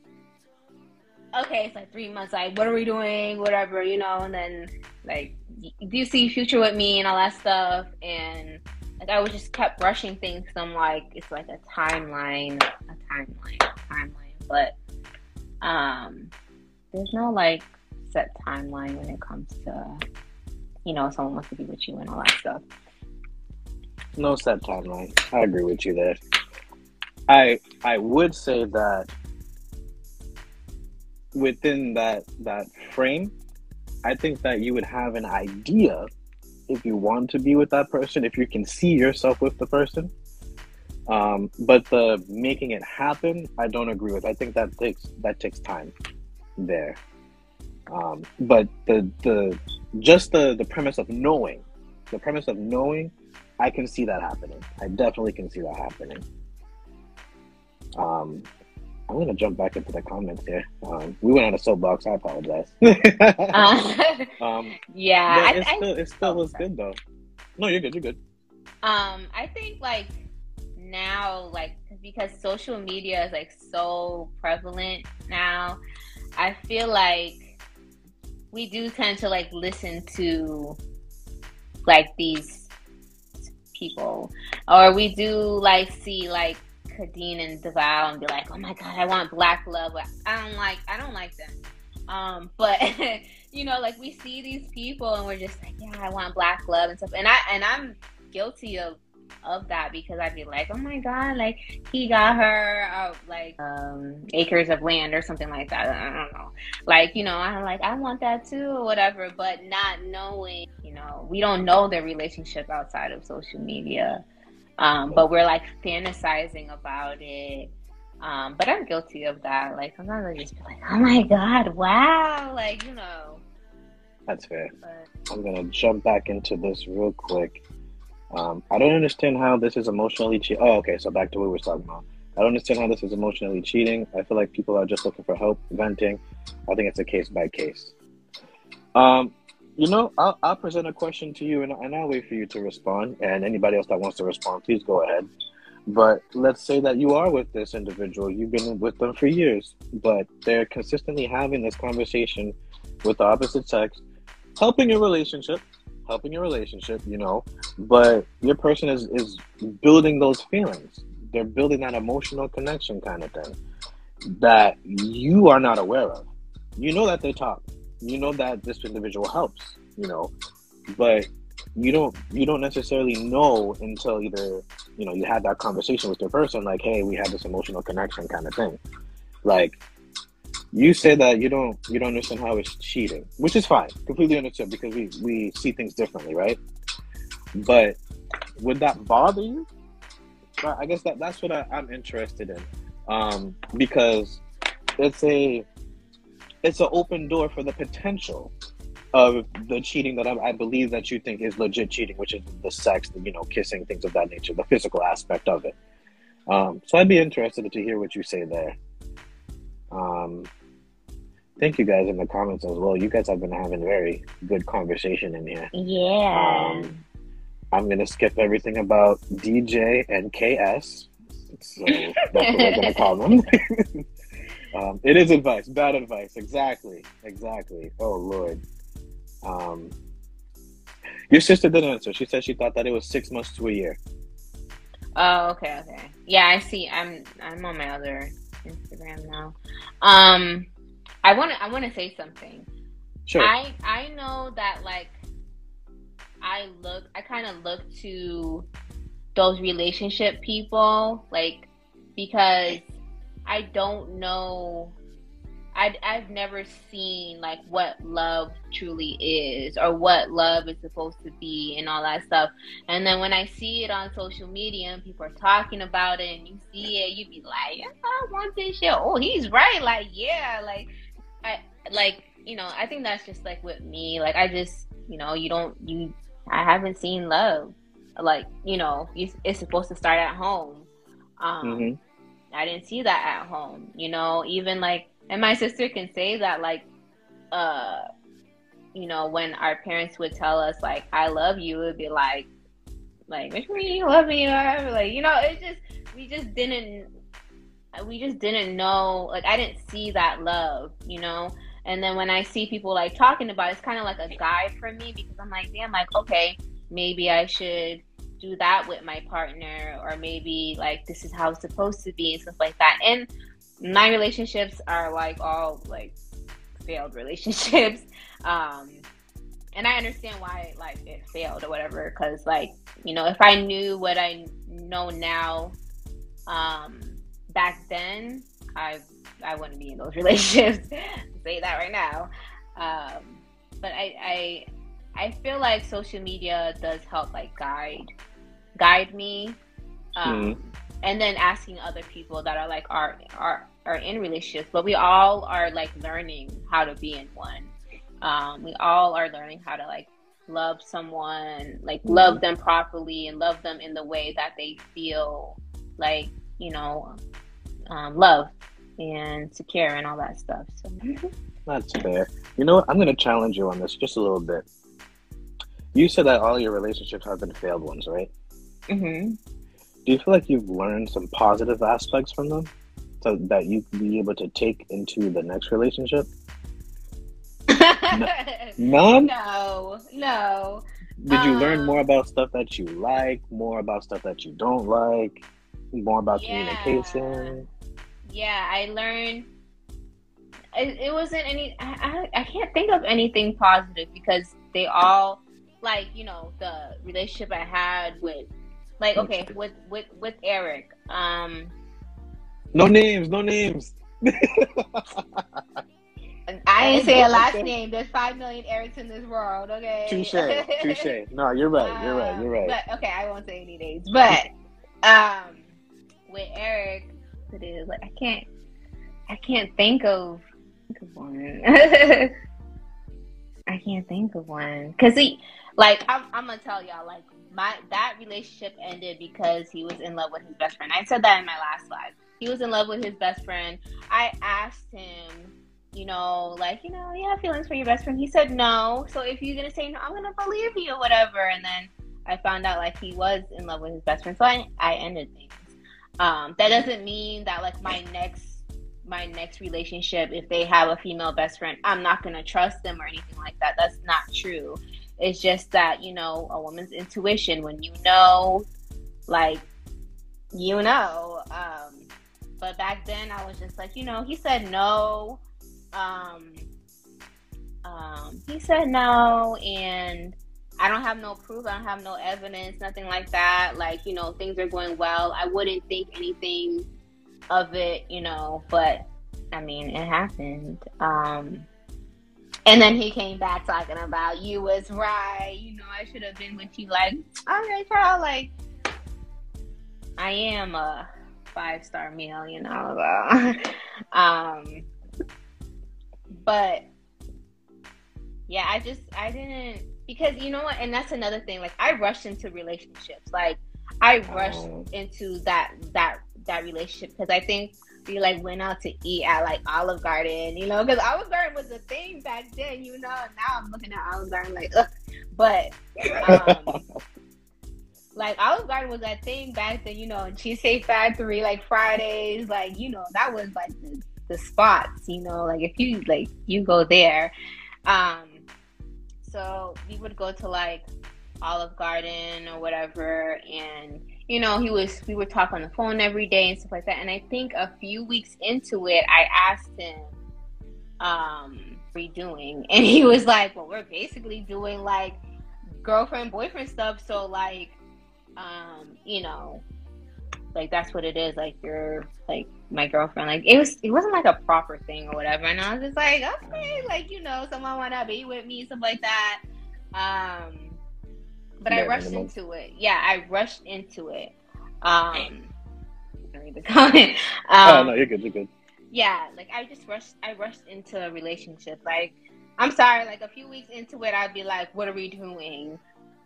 okay, it's like three months. Like, what are we doing? Whatever, you know. And then like, do you see future with me and all that stuff? And like, I would just kept rushing things. So I'm like, it's like a timeline, a timeline, a timeline. But um, there's no like set timeline when it comes to you know, someone wants to be with you and all that stuff. No set timeline. I agree with you there. I I would say that within that that frame, I think that you would have an idea if you want to be with that person, if you can see yourself with the person. Um, but the making it happen, I don't agree with. I think that takes that takes time there. Um, but the the just the the premise of knowing, the premise of knowing, I can see that happening. I definitely can see that happening. Um, I'm gonna jump back into the comments here. Um, we went on a soapbox. I apologize. Uh, um, yeah, but I, it I, still, it still oh, was sorry. good though. No, you're good. You're good. um, I think like now, like because social media is like so prevalent now, I feel like we do tend to like listen to like these people, or we do like see like Khadeen and Devale and be like, oh my god, I want black love. But I don't like, I don't like them. Um, but you know, like we see these people and we're just like, yeah, I want black love and stuff. And I and I'm guilty of of that because I'd be like, oh my god, like he got her like um, acres of land or something like that. I don't know, like you know, I'm like, I want that too or whatever, but not knowing, you know, we don't know their relationship outside of social media, um, but we're like fantasizing about it. Um, but I'm guilty of that. Like sometimes I just be like, oh my god, wow, like you know. That's fair. But I'm gonna jump back into this real quick. Um, I don't understand how this is emotionally cheating. Oh, okay. So back to what we were talking about. I don't understand how this is emotionally cheating. I feel like people are just looking for help, venting. I think it's a case by case. Um, you know, I'll, I'll present a question to you, and, and I'll wait for you to respond. And anybody else that wants to respond, please go ahead. But let's say that you are with this individual. You've been with them for years, but they're consistently having this conversation with the opposite sex, helping your relationship, helping your relationship, you know, but your person is, is building those feelings. They're building that emotional connection kind of thing that you are not aware of. You know that they talk. You know that this individual helps, you know, but you don't you don't necessarily know until either, you know, you had that conversation with the person, like, hey, we had this emotional connection kind of thing. Like you say that you don't you don't understand how it's cheating, which is fine, completely understood because we we see things differently, right? But would that bother you? I guess that that's what I, I'm interested in, um, because let's a it's an open door for the potential of the cheating that I, I, believe that you think is legit cheating, which is the sex, the you know, kissing, things of that nature, the physical aspect of it. Um, so I'd be interested to hear what you say there. Um, thank you guys in the comments as well. You guys have been having very good conversation in here. Yeah. Um, I'm gonna skip everything about DJ and KS. So that's what we're gonna call them. um, it is advice, bad advice. Exactly, exactly. Oh Lord. Um, your sister didn't answer. She said she thought that it was six months to a year. Oh, okay, okay. Yeah, I see. I'm I'm on my other Instagram now. Um, I want to I want to say something. Sure. I I know that like I look I kind of look to those relationship people like because I don't know I I've never seen like what love truly is or what love is supposed to be and all that stuff. And then when I see it on social media and people are talking about it and you see it, you be like, I want this shit. Oh, he's right. Like, yeah, like I like, you know, I think that's just like with me. Like I just, you know, you don't you I haven't seen love. Like, you know, it's supposed to start at home. Um mm-hmm. I didn't see that at home, you know, even like and my sister can say that like uh you know when our parents would tell us like i love you it would be like like which one you love me or whatever. like you know it just we just didn't we just didn't know like i didn't see that love you know and then when i see people like talking about it, it's kind of like a guide for me because i'm like damn like okay maybe i should do that with my partner or maybe like this is how it's supposed to be and stuff like that. And my relationships are like all like failed relationships. Um and i understand why like it failed or whatever because like you know if i knew what i know now um back then i i wouldn't be in those relationships say that right now. Um but i i i feel like social media does help like guide guide me um mm. and then asking other people that are like are are are in relationships, but we all are like learning how to be in one. Um, we all are learning how to like love someone, like mm-hmm. love them properly and love them in the way that they feel like, you know, um, love and secure and all that stuff. So that's fair. You know what? I'm going to challenge you on this just a little bit. You said that all your relationships have been failed ones, right? Mm-hmm. Do you feel like you've learned some positive aspects from them? so that you can be able to take into the next relationship? None? No, no. Did you um, learn more about stuff that you like, more about stuff that you don't like, more about yeah. communication? Yeah, I learned. It, it wasn't any. I, I, I can't think of anything positive because they all, like you know, the relationship I had with, like okay, with with with Eric. Um, no names, no names. I ain't say a last name. There's five million Erics in this world. Okay. Touche. Touche. No, you're right. You're right. You're right. But okay, I won't say any names. But um, with Eric, it is like I can't. I can't think of, think of one. I can't think of one because he, like, I'm, I'm gonna tell y'all, like, my that relationship ended because he was in love with his best friend. I said that in my last live he was in love with his best friend. I asked him, you know, like, you know, you have feelings for your best friend. He said no. So if you're gonna say no, I'm gonna believe you or whatever. And then I found out like he was in love with his best friend. So I I ended things. Um, that doesn't mean that like my next my next relationship, if they have a female best friend, I'm not gonna trust them or anything like that. That's not true. It's just that, you know, a woman's intuition when you know like you know, um, but back then, I was just like, you know, he said no. Um, um, he said no, and I don't have no proof. I don't have no evidence, nothing like that. Like, you know, things are going well. I wouldn't think anything of it, you know, but I mean, it happened. Um, and then he came back talking about you was right. You know, I should have been with you. Like, all right, girl. Like, I am a five star meal, you know. um, but yeah, I just I didn't because you know what, and that's another thing. Like, I rushed into relationships. Like, I rushed oh. into that that that relationship because I think we like went out to eat at like Olive Garden, you know, because Olive Garden was a thing back then, you know. now I'm looking at Olive Garden like, ugh. but um, like Olive Garden was that thing back then, you know, and Cheesecake Factory, like Fridays, like you know, that was like the, the spots, you know, like if you like you go there. Um, so we would go to like Olive Garden or whatever, and you know, he was we would talk on the phone every day and stuff like that. And I think a few weeks into it, I asked him, um, what are you doing? And he was like, Well, we're basically doing like girlfriend boyfriend stuff. So like, um, you know, like that's what it is. Like you're like my girlfriend. Like it was it wasn't like a proper thing or whatever. And I was just like, okay, like, you know, someone wanna be with me, stuff like that. Um but I rushed into it. Yeah, I rushed into it. Um, read the comment. Um, oh no, you're good. You're good. Yeah, like I just rushed. I rushed into a relationship. Like I'm sorry. Like a few weeks into it, I'd be like, "What are we doing?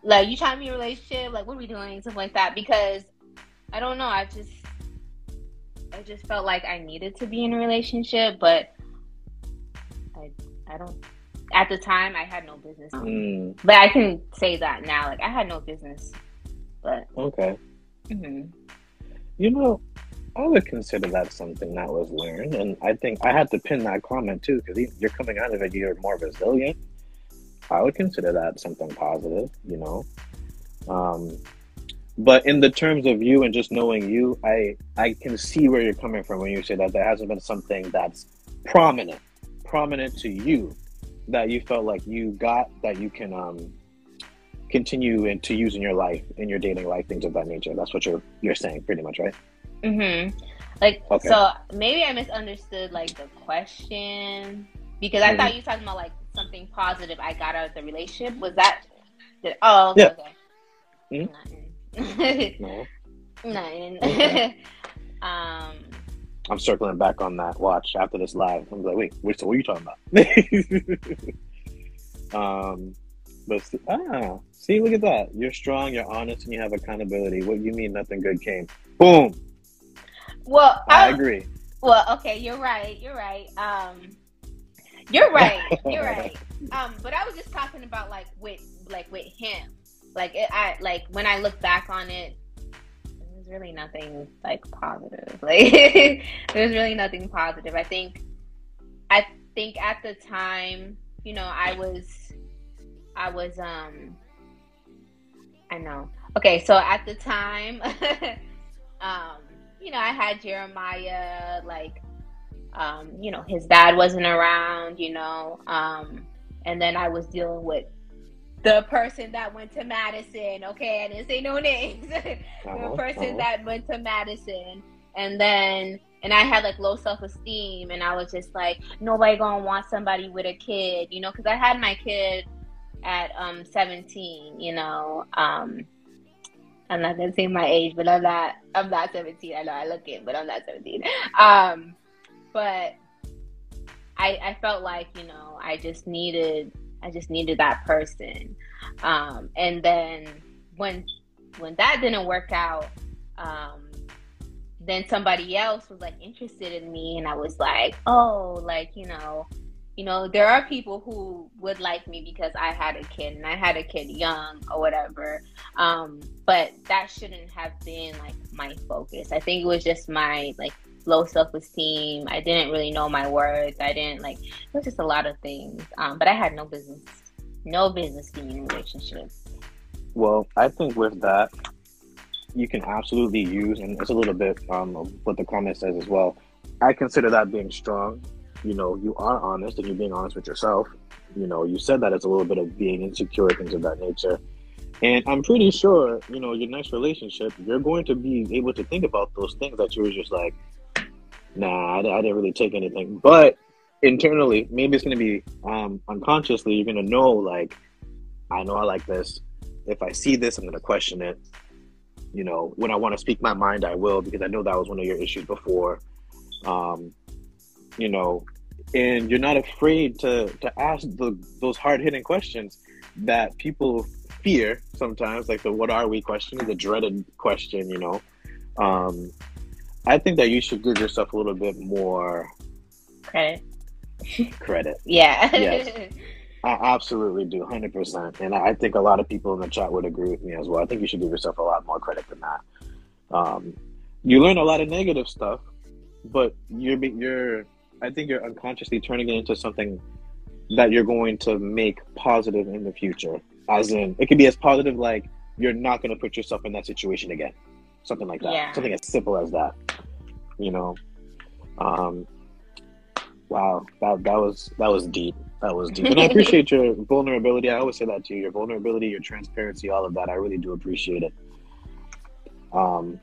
Like you trying to be a relationship? Like what are we doing? Stuff like that." Because I don't know. I just I just felt like I needed to be in a relationship, but I I don't at the time I had no business. Mm. But I can say that now. Like I had no business. But okay. Mm-hmm. You know, I would consider that something that was learned, and I think I had to pin that comment too because you're coming out of it. You're more resilient. I would consider that something positive. You know. Um, but in the terms of you and just knowing you, I I can see where you're coming from when you say that there hasn't been something that's prominent, prominent to you that you felt like you got that you can um, continue and to use in your life, in your dating life, things of that nature. That's what you're you're saying, pretty much, right? Mm-hmm. Like, okay. so maybe I misunderstood like the question because I mm-hmm. thought you were talking about like something positive I got out of the relationship. Was that? Did, oh, okay. Yeah. okay. Mm-hmm. no. Nothing. Okay. um. I'm circling back on that watch after this live. I'm like, wait, wait, so what are you talking about? um, but ah, see, look at that. You're strong, you're honest, and you have accountability. What you mean nothing good came? Boom. Well, I, I agree. Well, okay, you're right. You're right. Um, you're right. You're right. Um, but I was just talking about like with like with him. Like it, I like when I look back on it, really nothing like positive. Like there's really nothing positive. I think I think at the time, you know, I was I was um I know. Okay, so at the time um you know, I had Jeremiah like um you know, his dad wasn't around, you know, um and then I was dealing with the person that went to Madison. Okay, I didn't say no names. the uh-huh, person uh-huh. that went to Madison, and then and I had like low self esteem, and I was just like, nobody gonna want somebody with a kid, you know, because I had my kid at um 17, you know. Um, I'm not gonna say my age, but I'm not. I'm not 17. I know I look it, but I'm not 17. Um, but I I felt like you know I just needed I just needed that person. Um, and then when when that didn't work out, um, then somebody else was like interested in me, and I was like, oh, like you know, you know, there are people who would like me because I had a kid and I had a kid young or whatever. Um, but that shouldn't have been like my focus. I think it was just my like low self esteem. I didn't really know my worth. I didn't like it was just a lot of things. Um, but I had no business, no business being in a relationship. Well, I think with that, you can absolutely use, and it's a little bit um, of what the comment says as well. I consider that being strong. You know, you are honest and you're being honest with yourself. You know, you said that it's a little bit of being insecure, things of that nature. And I'm pretty sure, you know, your next relationship, you're going to be able to think about those things that you were just like, Nah, I, I didn't really take anything. But internally, maybe it's gonna be um, unconsciously. You're gonna know, like, I know I like this. If I see this, I'm gonna question it. You know, when I want to speak my mind, I will because I know that was one of your issues before. Um, you know, and you're not afraid to to ask the, those hard hitting questions that people fear sometimes, like the "What are we?" question, the dreaded question. You know, um, I think that you should give yourself a little bit more Credit. credit. Yeah. Yes. I absolutely do, hundred percent, and I think a lot of people in the chat would agree with me as well. I think you should give yourself a lot more credit than that. Um, you learn a lot of negative stuff, but you're you're I think you're unconsciously turning it into something that you're going to make positive in the future. As in, it could be as positive like you're not going to put yourself in that situation again, something like that, Yeah. something as simple as that. You know, um, wow, that that was that was deep. That was deep, and I appreciate your vulnerability. I always say that to you: your vulnerability, your transparency, all of that. I really do appreciate it. Um,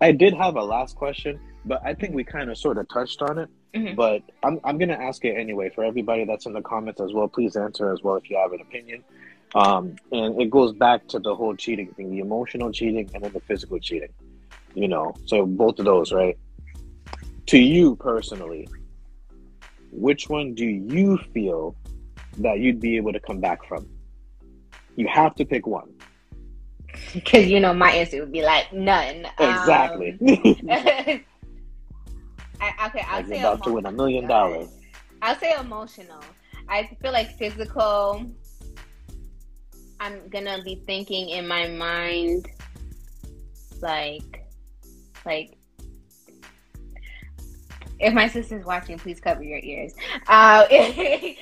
I did have a last question, but I think we kind of sort of touched on it. Mhm. But I'm I'm gonna ask it anyway for everybody that's in the comments as well. Please answer as well if you have an opinion. Um, and it goes back to the whole cheating thing, the emotional cheating and then the physical cheating. You know, so both of those, right? To you personally, which one do you feel that you'd be able to come back from? You have to pick one. Because you know my answer would be like none. Exactly. Um, I, okay, I'll like say about to win a million emotional. dollars. I'll say emotional. I feel like physical. I'm gonna be thinking in my mind, like, like. If my sister's watching, please cover your ears. Uh,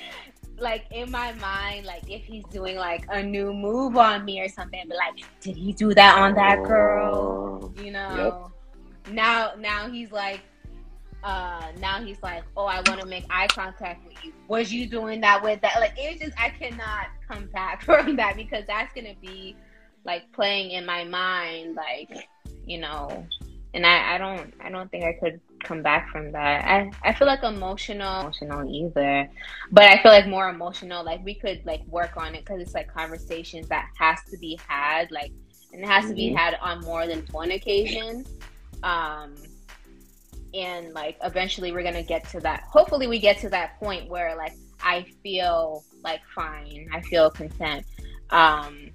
like in my mind, like if he's doing like a new move on me or something, but like, did he do that on that girl? Oh, you know now now he's like uh now he's like oh i want to make eye contact with you was you doing that with that like it's just i cannot come back from that because that's gonna be like playing in my mind like you know and i i don't i don't think i could come back from that. I i feel like emotional emotional either. But i feel like more emotional. Like we could like work on it because it's like conversations that has to be had like and it has to be Mhm. had on more than one occasion. Um and like eventually we're gonna get to that hopefully we get to that point where like i feel like fine. I feel content. Um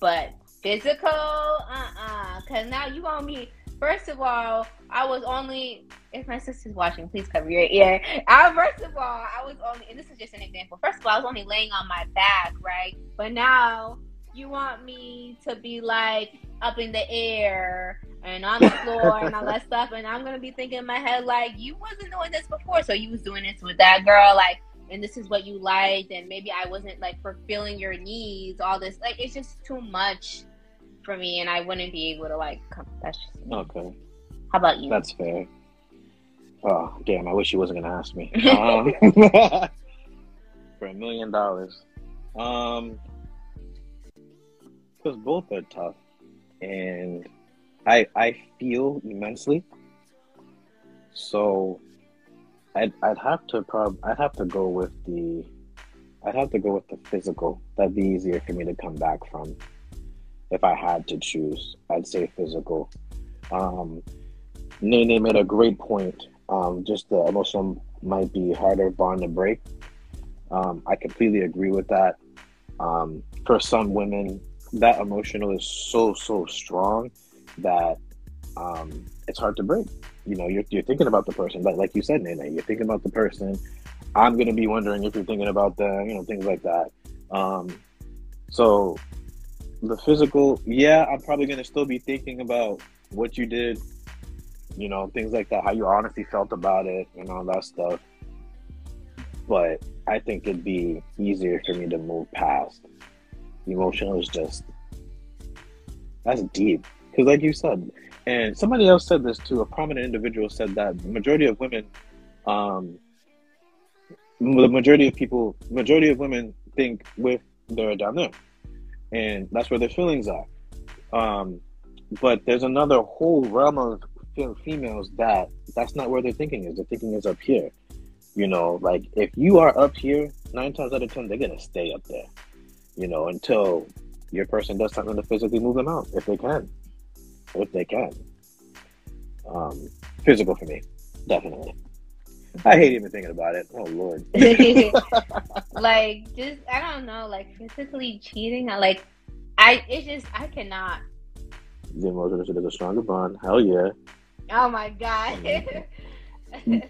but physical? Uh-uh. Because now you want me. First of all i was only if my sister's watching please cover your ear. I, first of all i was only and this is just an example. First of all i was only laying on my back right? But now you want me to be like up in the air and on the floor and all that stuff and i'm gonna be thinking in my head like you wasn't doing this before so you was doing this with that girl like and this is what you liked and maybe i wasn't like fulfilling your needs all this. Like it's just too much for me and i wouldn't be able to like come that's just me. Okay, how about you that's fair. Oh damn! I wish you wasn't gonna ask me. Um, for a million dollars, um, because both are tough, and I I feel immensely. So, I'd I'd have to prob I'd have to go with the I'd have to go with the physical. That'd be easier for me to come back from. If I had to choose, I'd say physical. Um, Nene made a great point. Um, just the emotional might be harder bond to break. Um, I completely agree with that. Um, for some women, that emotional is so so strong that um, it's hard to break. You know, you're, you're thinking about the person, but like you said, Nene, you're thinking about the person. I'm gonna be wondering if you're thinking about them, you know, things like that. Um, so the physical, yeah, I'm probably gonna still be thinking about what you did, you know, things like that, how you honestly felt about it, and all that stuff. But I think it'd be easier for me to move past. Emotional is just that's deep because, like you said, and somebody else said this too. A prominent individual said that the majority of women, um, the majority of people, majority of women think with they're down there, and that's where their feelings are. Um, but there's another whole realm of females that that's not where their thinking is. Their thinking is up here. You know, like if you are up here, nine times out of ten, they're gonna stay up there. You know, until your person does something to physically move them out, if they can, if they can. Um, physical for me, definitely. I hate even thinking about it. Oh lord. like just I don't know, like physically cheating. I like I it's just I cannot. The emotional shit is a stronger bond. Hell yeah. Oh my god.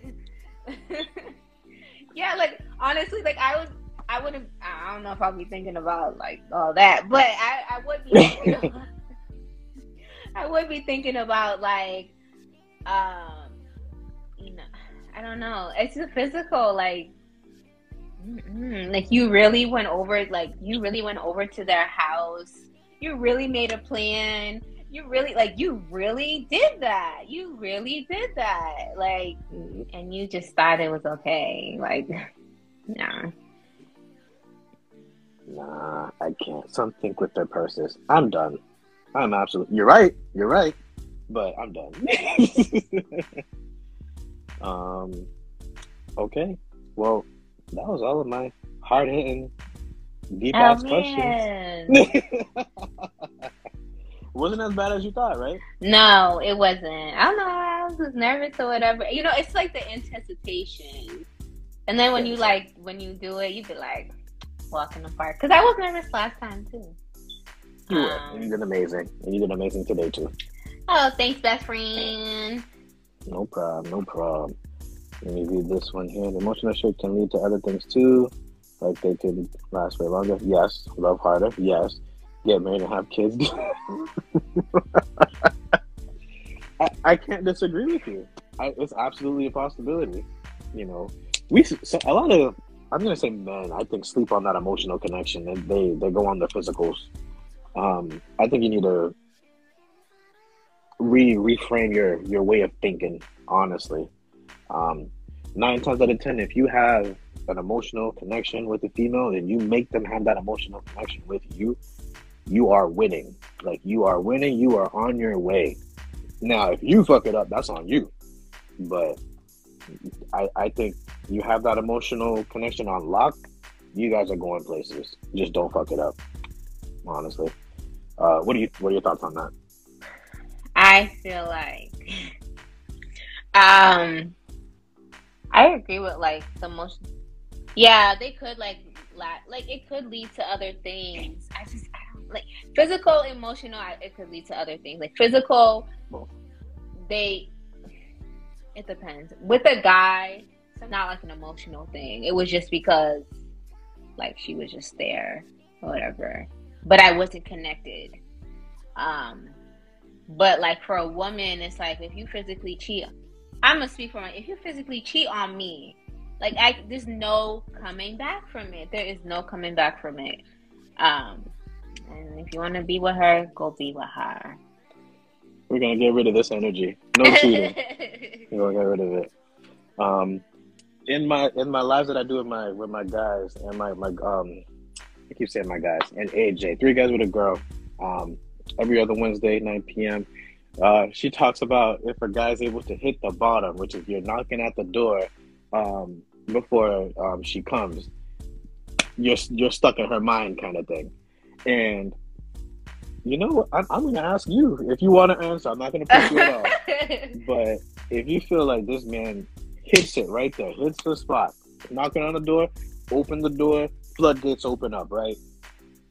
yeah, like honestly, like I would I wouldn't I don't know if I'll be thinking about like all that, but I, I would be I would be thinking about like um I don't know. It's the physical, like, like you really went over, like you really went over to their house. You really made a plan. You really, like, you really did that. You really did that. Like, and you just thought it was okay. Like, nah. Nah, I can't. Some think with their purses. I'm done. I'm absolutely. You're right. You're right. But I'm done. Um, okay. Well, that was all of my hard hitting, deep ass oh, questions. wasn't as bad as you thought, right? No, it wasn't. I don't know. I was just nervous or whatever. You know, it's like the anticipation. And then when you like, when you do it, you be like, walking the park. Because I was nervous last time too. You um, You did amazing. And you did amazing today too. Oh, thanks, best friend. No problem. No problem. Let me read this one here. The emotional shift can lead to other things too, like they could last way longer. Yes. Love harder. Yes. Get married and have kids. I, I can't disagree with you. I, it's absolutely a possibility. You know, we so a lot of I'm gonna say men. I think sleep on that emotional connection. and they they go on the physicals. Um, I think you need to re reframe your your way of thinking. Honestly, um, nine times out of ten, if you have an emotional connection with a female and you make them have that emotional connection with you, you are winning. Like you are winning. You are on your way. Now, if you fuck it up, that's on you. But I, I think you have that emotional connection on lock. You guys are going places. Just don't fuck it up. Honestly, uh, what do you? What are your thoughts on that? I feel like, um, I agree with like the most. Yeah, they could like like it could lead to other things. I just I don't like physical, emotional. It could lead to other things like physical. They. It depends. With a guy, it's not like an emotional thing. It was just because, like, she was just there or whatever. But I wasn't connected. Um, but like for a woman, it's like if you physically cheat, I'm gonna speak for my. If you physically cheat on me, like I, there's no coming back from it. There is no coming back from it. Um, and if you want to be with her, go be with her. We're gonna get rid of this energy. No cheating. We're gonna get rid of it. Um, in my in my lives that I do with my with my guys and my my um, I keep saying my guys and AJ, three guys with a girl. Um, every other Wednesday, 9 p.m. Uh, she talks about if a guy's able to hit the bottom, which is you're knocking at the door um, before um, she comes, you're you're stuck in her mind, kind of thing. And you know, I'm, I'm going to ask you if you want to answer. I'm not going to push you at all. but if you feel like this man hits it right there, hits the spot, knocking on the door, open the door, floodgates open up, right?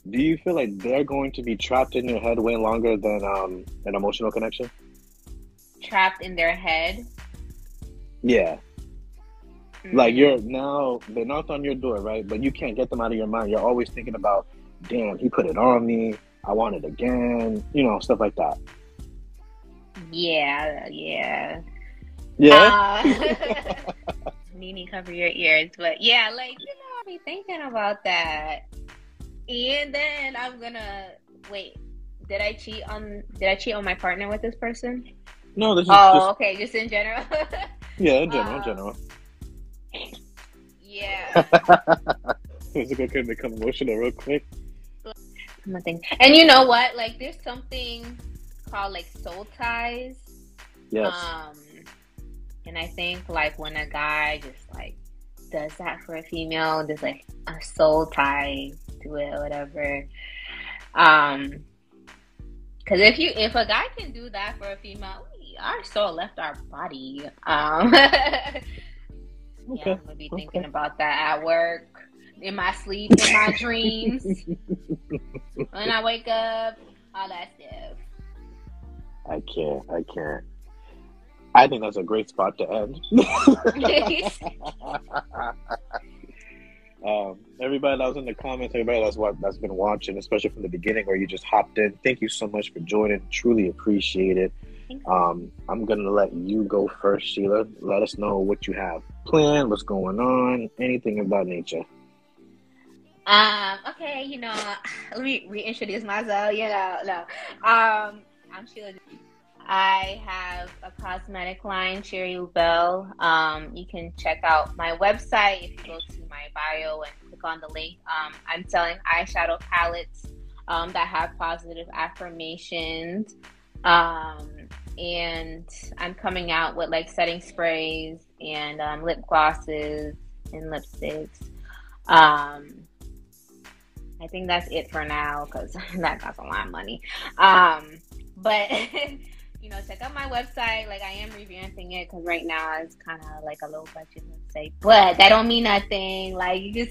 Do you feel like they're going to be trapped in your head way longer than um, an emotional connection? Trapped in their head? Yeah. Mm-hmm. Like you're now they knocked on your door, right? But you can't get them out of your mind. You're always thinking about, damn, he put it on me. I want it again. You know, stuff like that. Yeah, yeah. Yeah. Uh, Nini, cover your ears. But yeah, like, you know, I'll be thinking about that. And then I'm gonna wait. Did I cheat on? Did I cheat on my partner with this person? No, this is. Oh, just, okay, just in general. yeah, in general, um, in general. Yeah. Physical can become emotional real quick. Nothing. And you know what? Like, there's something called like soul ties. Yes. Um, and I think like when a guy just like does that for a female, there's like a soul tie to it or whatever. Um, because if you if a guy can do that for a female, we, our soul left our body. Um, yeah, Okay, I'm gonna be thinking about that at work, in my sleep, in my dreams, when I wake up, all that stuff. I can't. I can't. I think that's a great spot to end. um, everybody that was in the comments, everybody that's what that's been watching, especially from the beginning or you just hopped in, thank you so much for joining. Truly appreciate it. Um, I'm gonna let you go first, Sheila. Let us know what you have planned, what's going on, anything of that nature. Um, okay, you know, let me reintroduce myself. You know, no. Um, I'm Sheila. I have a cosmetic line, Cherry Bell. Um, you can check out my website if you go to my bio and click on the link. Um, I'm selling eyeshadow palettes um, that have positive affirmations. Um, and I'm coming out with like setting sprays and um, lip glosses and lipsticks. Um, I think that's it for now because that costs a lot of money. But you know, check out my website. Like I am revamping it because right now it's kind of like a low budget, let's. But that don't mean nothing. Like you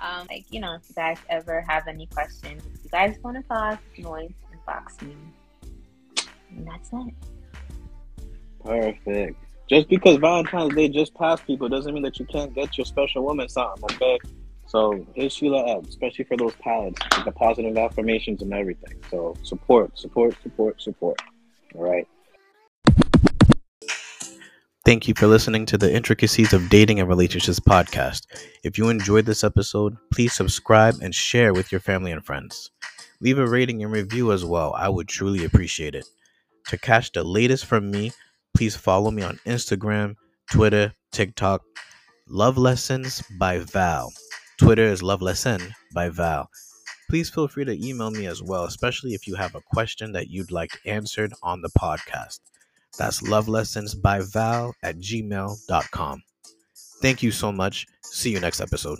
um, like you know, if you guys ever have any questions, if you guys want to talk, can always inbox me. And that's it. Perfect. Just because Valentine's Day just passed, people doesn't mean that you can't get your special woman something. Okay. So hit Sheila up, especially for those palettes, the positive affirmations and everything. So support, support, support, support. Right. Thank you for listening to the Intricacies of Dating and Relationships podcast. If you enjoyed this episode, please subscribe and share with your family and friends. Leave a rating and review as well. I would truly appreciate it. To catch the latest from me, please follow me on Instagram, Twitter, TikTok. Love Lessons by Val. Twitter is Love Lesson by Val. Please feel free to email me as well, especially if you have a question that you'd like answered on the podcast. That's Love Lessons by Val at gmail.com. Thank you so much. See you next episode.